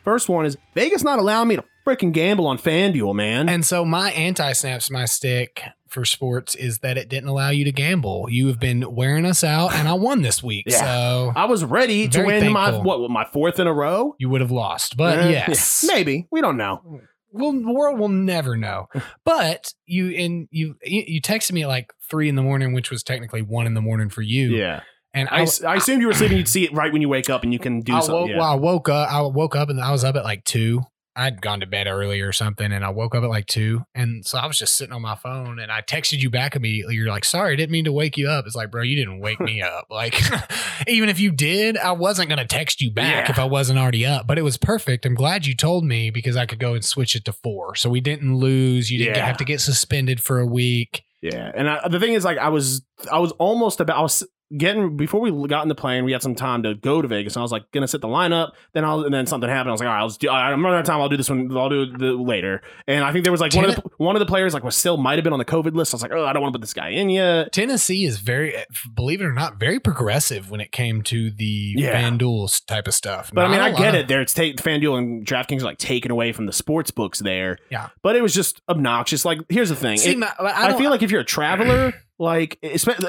First one is Vegas not allowing me to freaking gamble on FanDuel, man. And so my anti snaps my stick for sports is that it didn't allow you to gamble. You have been wearing us out, and I won this week. Yeah. So I was ready to win my what my fourth in a row. you would have lost. But Eh, yes. yeah, maybe we don't know. Well, the world will never know. But you and you you you texted me at like three in the morning, which was technically one in the morning for you. Yeah, And I, I assumed you were sleeping. You'd see it right when you wake up, and you can do I something. woke, yeah. well, I woke up. I woke up and I was up at like two. I'd gone to bed early or something, and I woke up at like two, and so I was just sitting on my phone, and I texted you back immediately. You're like, "Sorry, I didn't mean to wake you up." It's like, bro, you didn't wake me up. Like, even if you did, I wasn't gonna text you back Yeah. if I wasn't already up. But it was perfect. I'm glad you told me because I could go and switch it to four, so we didn't lose. You didn't Yeah. have to get suspended for a week. Yeah, and I, the thing is, like, I was, I was almost about, I was getting before we got in the plane. We had some time to go to Vegas, and I was like, gonna set the lineup. Then I was, and then something happened. I was like, all right, I'll just do. I'm running out of time. I'll do this one. I'll do the, later. And I think there was like one of the one of the players like was still might have been on the COVID list. I was like, oh, I don't want to put this guy in yet. Tennessee is very, believe it or not, very progressive when it came to the Yeah. FanDuel type of stuff. But I mean, Not I a lot get it. There, it's take FanDuel and DraftKings are like taken away from the sports books there. Yeah. but it was just obnoxious. Like, here's the thing. See, It- my- I, don't- feel like if you're a traveler, like,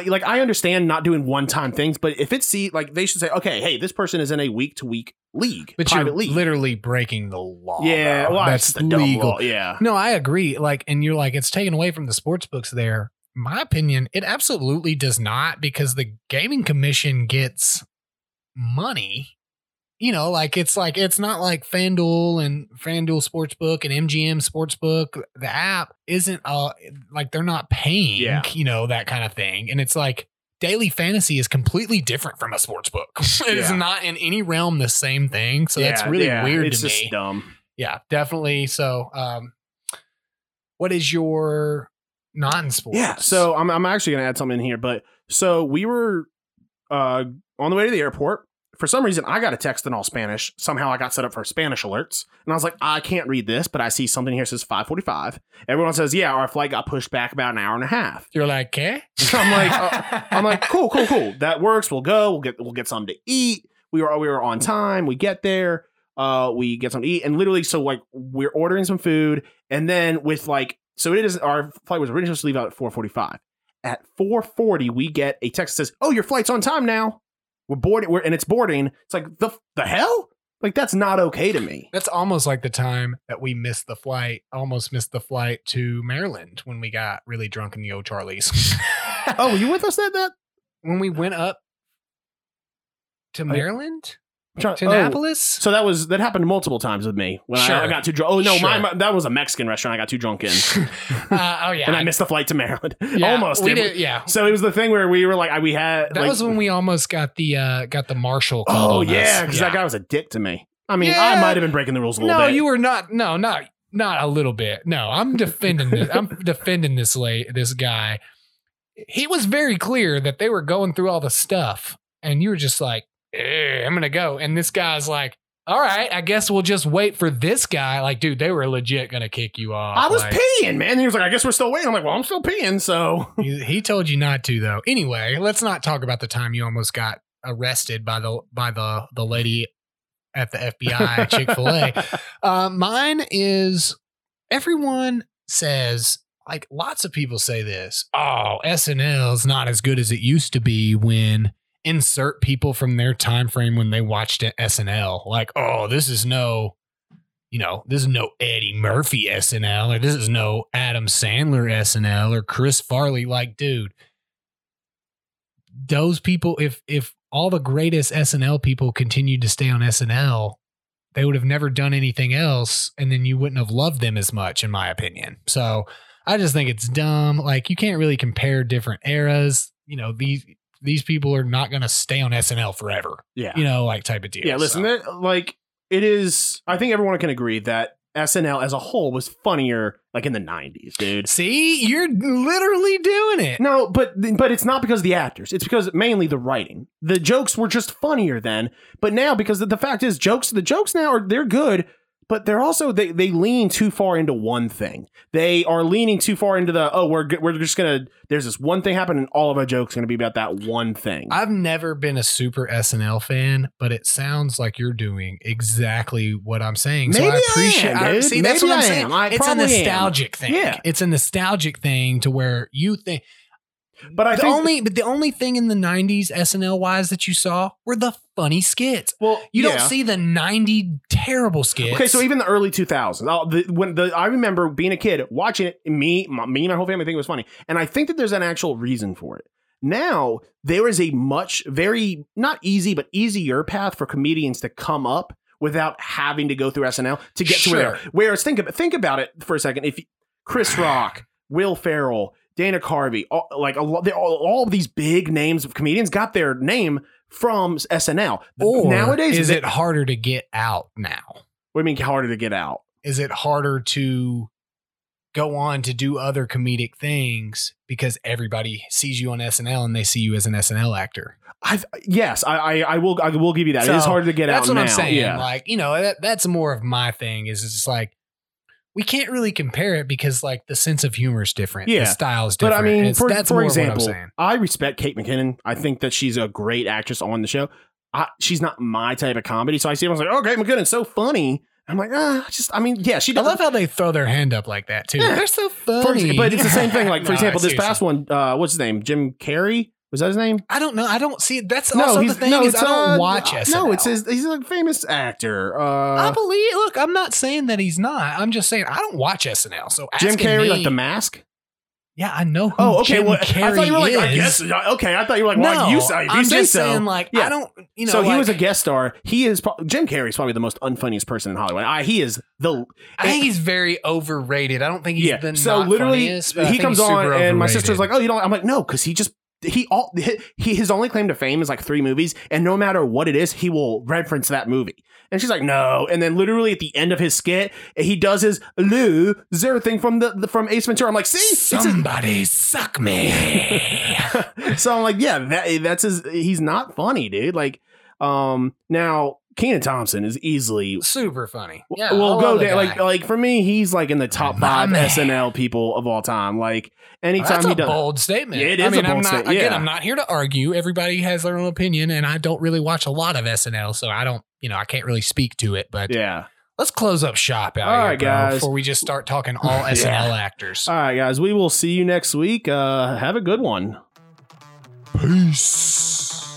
like, I understand not doing one time things, but if it's see, like, they should say, okay, hey, this person is in a week to week league, but private you're league. literally breaking the law. yeah, well, that's that's the legal. law, Yeah, No, I agree. Like, and you're like, it's taken away from the sports books there. My opinion, it absolutely does not because the gaming commission gets money. You know, like it's like it's not like FanDuel and FanDuel Sportsbook and MGM Sportsbook. The app isn't uh like they're not paying, Yeah. you know, that kind of thing. And it's like daily fantasy is completely different from a sports book. it is Yeah. not in any realm the same thing. So that's really yeah, weird It's to just me dumb. yeah, definitely. So, um, what is your non-sports? Yeah. So I'm, I'm actually going to add something in here. But so we were uh, on the way to the airport. For some reason, I got a text in all Spanish. Somehow I got set up for Spanish alerts. And I was like, I can't read this, but I see something here says 545. Everyone says, yeah, our flight got pushed back about an hour and a half. you're like, okay. I'm like, uh, I'm like, cool, cool, cool. That works. We'll go. We'll get we'll get something to eat. We were we were on time. We get there. Uh, we get something to eat, and literally, so like we're ordering some food, and then with like, so it is our flight was originally supposed to leave out at 4:45. At 4:40, we get a text that says, "Oh, your flight's on time now. We're boarding. We're and it's boarding. It's like the the hell." Like that's not okay to me. That's almost like the time that we missed the flight. Almost missed the flight to Maryland when we got really drunk in the old Charlie's. Oh, were you with us at that? when we went up to Maryland Try- to oh, Annapolis. So that was that happened multiple times with me when I, I got too drunk. Oh no, Sure. my, my- that was a Mexican restaurant. I got too drunk in. Uh, oh yeah, and I missed the flight to Maryland. yeah, almost. We did, yeah. So it was the thing where we were like, I- we had. That like- was when we almost got the uh got the marshal. called Oh yeah, because that guy was a dick to me. I mean, Yeah. I might have been breaking the rules a little No, bit. No, you were not. No, not not a little bit. No, I'm defending this. I'm defending this late this guy. He was very clear that they were going through all the stuff, and you were just like, "I'm gonna go." And this guy's like, "All right, I guess we'll just wait for this guy." Like, dude, they were legit gonna kick you off. I was Like, peeing, man. And he was like, I guess we're still waiting. I'm like, well, I'm still peeing. So he, he told you not to, though. Anyway, let's not talk about the time you almost got arrested by the by the the lady at the FBI Chick Fil A. Uh, mine is everyone says like lots of people say this. Oh, SNL is not as good as it used to be when insert people from their time frame when they watched SNL. Like, oh, this is no. You know, this is no Eddie Murphy SNL or this is no Adam Sandler SNL or Chris Farley. Like, dude, those people, if if all the greatest SNL people continued to stay on SNL, they would have never done anything else, and then you wouldn't have loved them as much, in my opinion. So I just think it's dumb. Like you can't really compare different eras. You know, these these people are not going to stay on SNL forever. yeah, You know, like type of deal. yeah. Listen, So- like it is. I think everyone can agree that SNL as a whole was funnier, like in the '90s, dude. see, you're literally doing it. No, but but it's not because of the actors. It's because mainly the writing. The jokes were just funnier then. But now, because the, the fact is, jokes the jokes now are they're good, but they're also they they lean too far into one thing. They are leaning too far into the oh we're we're just gonna there's this one thing happen and all of our jokes gonna be about that one thing. I've never been a super SNL fan, but it sounds like you're doing exactly what I'm saying. so Maybe I I appreciate. am, I, dude. see, that's what I'm I saying. I it's a probably am. nostalgic thing. Yeah. it's a nostalgic thing to where you think. But I the only, but the only thing in the '90s SNL wise that you saw were the funny skits. well You yeah. don't see the '90 terrible skits. Okay, so even the early 2000s, uh, the, when the I remember being a kid watching it, me, my, me, and my whole family think it was funny, and I think that there's an actual reason for it. Now there is a much very not easy but easier path for comedians to come up without having to go through SNL to get to where. Sure. Whereas think of think about it for a second. If Chris Rock, Will Ferrell, Dana Carvey, all, like a lot, all, all of these big names of comedians got their name from SNL. or Nowadays, is they- it harder to get out now? What do you mean harder to get out? is it harder to go on to do other comedic things because everybody sees you on SNL and they see you as an SNL actor? I yes, I, I I will I will give you that. it is So, harder to get That's out what I'm saying. Yeah. Like, you know, that, that's more of my thing is it's just like we can't really compare it because like the sense of humor is different. Yeah. The style is different. but. I mean, for, for example, what I'm saying. I respect Kate McKinnon. I think that she's a great actress on the show. I, she's not my type of comedy, so I see everyone's like, "Oh, Kate McKinnon's so funny." I'm like, ah, just I mean, yeah, she does. I love how they throw their hand up like that too. Yeah. They're so for, funny. but it's the same thing. Like for No, example, this past one, uh, what's his name? Jim Carrey. Was that his name? I don't know. I don't see that's also the thing is I don't uh, watch SNL. No, it's his. He's a famous actor. I Uh, believe. Look, I'm not saying that he's not. I'm just saying I don't watch SNL. So Jim Carrey, me- like The Mask. yeah, I know. Who Oh, okay. Jim Well, Carrey I thought you were like, I is. guess. Okay, I thought you were like, well, no, you say, you I'm just so. saying, like, Yeah. I don't, you know, so he like, was a guest star. He is pro- Jim Carrey is probably the most unfunniest person in Hollywood. I, he is the I think he's very overrated. I don't think he's yeah. the So literally, funniest, I he comes on, and my sister's like, "Oh, you don't?" I'm like, "No," because he just he all he his only claim to fame is like three movies, and no matter what it is, he will reference that movie. And she's like, "No," and then literally at the end of his skit, he does his loser thing from the, the from Ace Ventura. I'm like, "See, it's a- somebody suck me. so I'm like, yeah, that, that's his. He's not funny, dude. Like, um, now Kenan Thompson is easily. super funny. Yeah, we'll go down. Like, like for me, he's like in the top My five man. SNL people of all time. Like, anytime That's he a does, bold statement. Yeah, it I is a mean, I'm bold not, statement, Again, yeah. I'm not here to argue. Everybody has their own opinion, and I don't really watch a lot of SNL, so I don't, you know, I can't really speak to it. But yeah. let's close up shop out All here, right, bro, guys. before we just start talking all SNL actors. All right, guys. We will see you next week. Uh, have a good one. Peace.